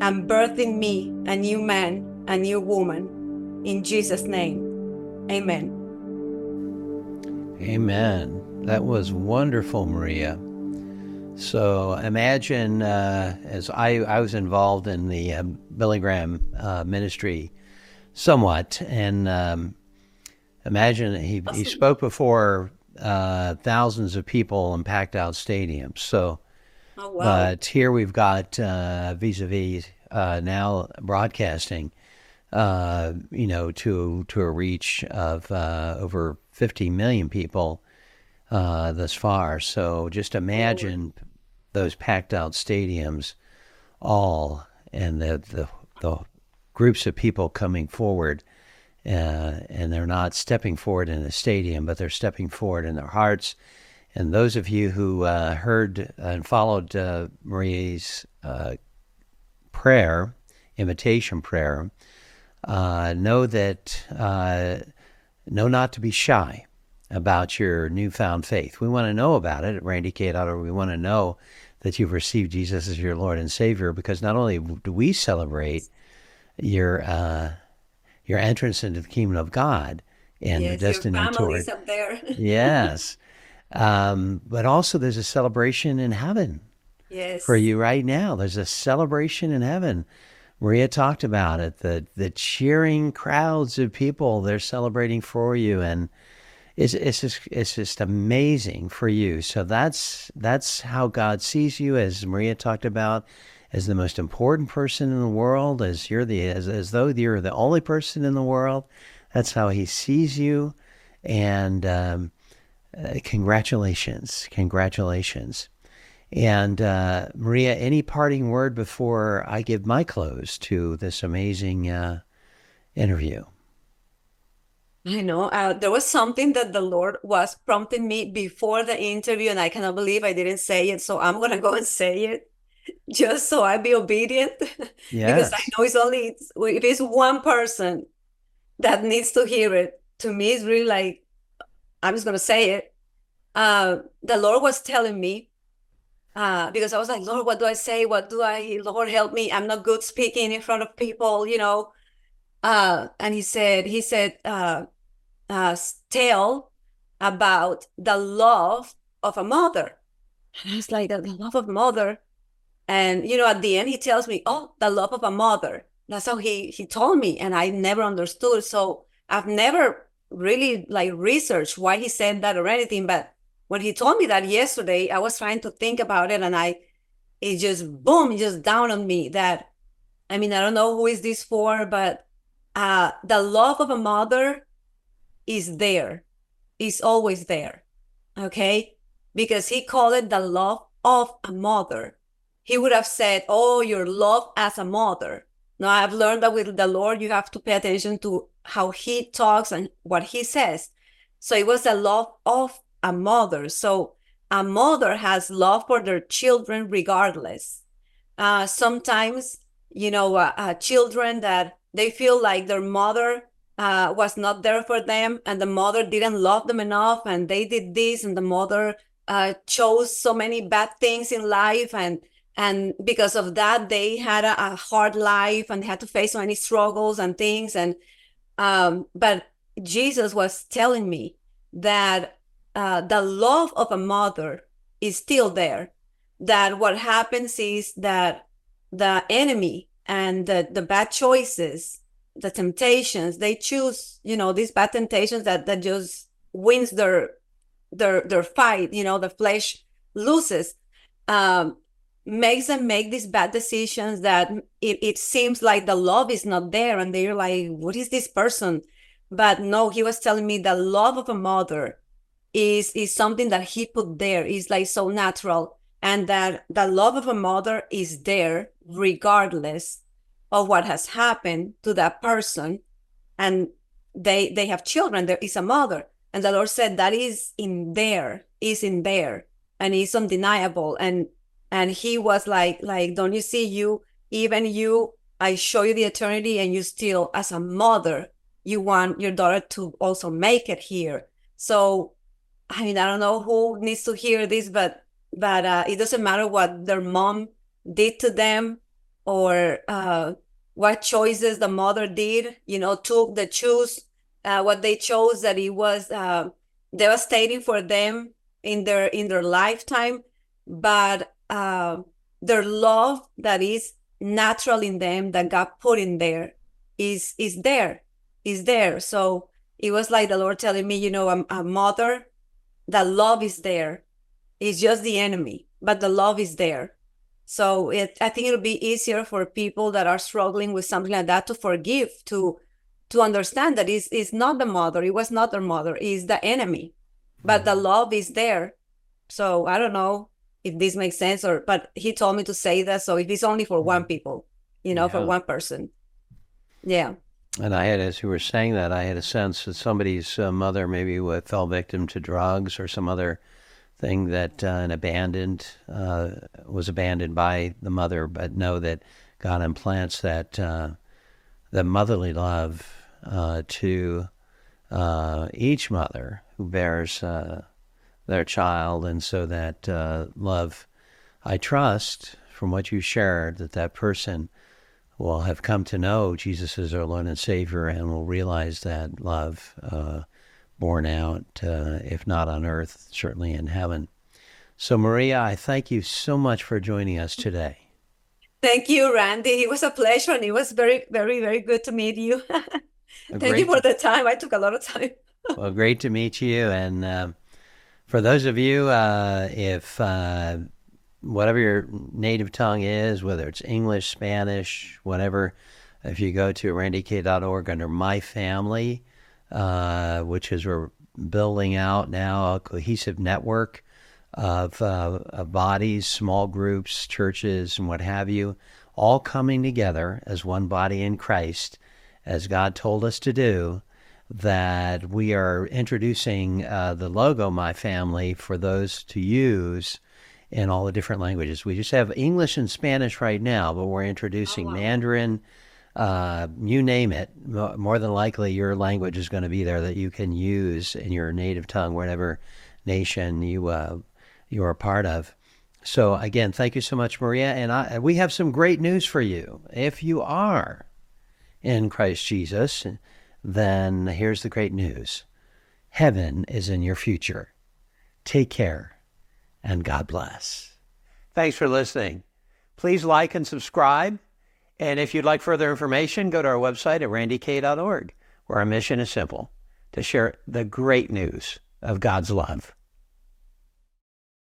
S2: and birth in me a new man, a new woman. In Jesus' name, amen.
S1: Amen. That was wonderful, Maria. So imagine, uh, as I, I was involved in the uh, Billy Graham uh, ministry somewhat, and um, imagine he, he spoke before uh, thousands of people in packed out stadiums. So,
S2: Oh, wow.
S1: but here we've got vis a vis now broadcasting, uh, you know, to to a reach of uh, over 50 million people uh, thus far. So just imagine those packed out stadiums, all and the the, the groups of people coming forward. Uh, and they're not stepping forward in the stadium, but they're stepping forward in their hearts. And those of you who uh, heard and followed uh, Marie's uh, prayer, invitation prayer, uh, know that uh, know not to be shy about your newfound faith. We want to know about it at Randy Kay. We want to know that you've received Jesus as your Lord and Savior because not only do we celebrate your uh, your entrance into the kingdom of God and
S2: yes,
S1: the destiny
S2: your
S1: toward
S2: up there.
S1: yes, um, but also there's a celebration in heaven
S2: yes.
S1: for you right now. There's a celebration in heaven. Maria talked about it. The the cheering crowds of people they're celebrating for you, and it's it's just it's just amazing for you. So that's that's how God sees you, as Maria talked about, as the most important person in the world, as you're the as as though you're the only person in the world. That's how He sees you, and um, uh, congratulations, congratulations. And uh, Maria, any parting word before I give my close to this amazing uh, interview?
S2: I know. Uh, there was something that the Lord was prompting me before the interview, and I cannot believe I didn't say it. So I'm going to go and say it just so I be obedient. because I know it's only, if it's one person that needs to hear it, to me, it's really like, I'm just going to say it. Uh, the Lord was telling me, uh, because I was like, Lord, what do I say? What do I, Lord, help me. I'm not good speaking in front of people, you know. Uh, and he said, he said, uh, uh, tell about the love of a mother. And I was like, the love of mother. And you know, at the end, he tells me, "Oh, the love of a mother." That's how he he told me, and I never understood. So I've never really like researched why he said that or anything. But when he told me that yesterday, I was trying to think about it, and I it just boom, it just down on me that I mean, I don't know who is this for, but uh the love of a mother is there. Is always there. Okay? Because he called it the love of a mother. He would have said, Oh, your love as a mother. Now I've learned that with the Lord, you have to pay attention to how he talks and what he says. So it was the love of a mother. So a mother has love for their children regardless. Uh, sometimes, you know, uh, uh, children that they feel like their mother uh, was not there for them and the mother didn't love them enough and they did this and the mother uh, chose so many bad things in life and and because of that they had a, a hard life and had to face so many struggles and things and um, but jesus was telling me that uh, the love of a mother is still there. That what happens is that the enemy and the, the bad choices, the temptations, they choose, you know, these bad temptations that, that just wins their their their fight, you know, the flesh loses, um, makes them make these bad decisions that it, it seems like the love is not there and they're like, what is this person? But no, he was telling me the love of a mother is is something that he put there. Is like so natural. And that the love of a mother is there regardless of what has happened to that person. And they they have children. There is a mother. And the lord said that is in there is in there and it's undeniable. And and he was like like don't you see you even you i show you the eternity and you still as a mother you want your daughter to also make it here? So I mean, I don't know who needs to hear this, but but uh, it doesn't matter what their mom did to them or uh, what choices the mother did. You know, took the choose uh, what they chose that it was uh, devastating for them in their in their lifetime, but uh, their love that is natural in them that God put in there is is there is there. So it was like the Lord telling me, you know, a, a mother that love is there. It's just the enemy, but the love is there. So it, I think it'll be easier for people that are struggling with something like that to forgive, to to understand that it's, it's not the mother, it was not their mother, it's the enemy. But the mm-hmm. love is there. So I don't know if this makes sense or but he told me to say that. So it is only for one mm-hmm. people, you know, yeah. for one person. Yeah.
S1: And I had, as you were saying that, I had a sense that somebody's uh, mother maybe fell victim to drugs or some other thing that uh, an abandoned uh, was abandoned by the mother, but know that God implants that uh, the motherly love uh, to uh, each mother who bears their child, and so that love, I trust from what you shared, that that person will have come to know Jesus as our Lord and Savior and will realize that love uh, born out, uh, if not on earth, certainly in heaven. So, Maria, I thank you so much for joining us today.
S2: Thank you, Randy. It was a pleasure and it was very, very, very good to meet you. thank you for the time. I took a lot of time.
S1: well, great to meet you. And uh, for those of you, uh, if uh, whatever your native tongue is, whether it's English, Spanish, whatever, if you go to randykay.org under My Family, uh, which is we're building out now a cohesive network of, uh, of bodies, small groups, churches, and what have you, all coming together as one body in Christ, as God told us to do. That we are introducing uh, the logo My Family for those to use in all the different languages. We just have English and Spanish right now, but we're introducing oh, wow. Mandarin. Uh, you name it. More than likely, your language is going to be there that you can use in your native tongue, whatever nation you uh, you are a part of. So again, thank you so much, Maria. And I, we have some great news for you. If you are in Christ Jesus, then here's the great news: Heaven is in your future. Take care and God bless. Thanks for listening. Please like and subscribe. And if you'd like further information, go to our website at randykay.org, where our mission is simple to share the great news of God's love.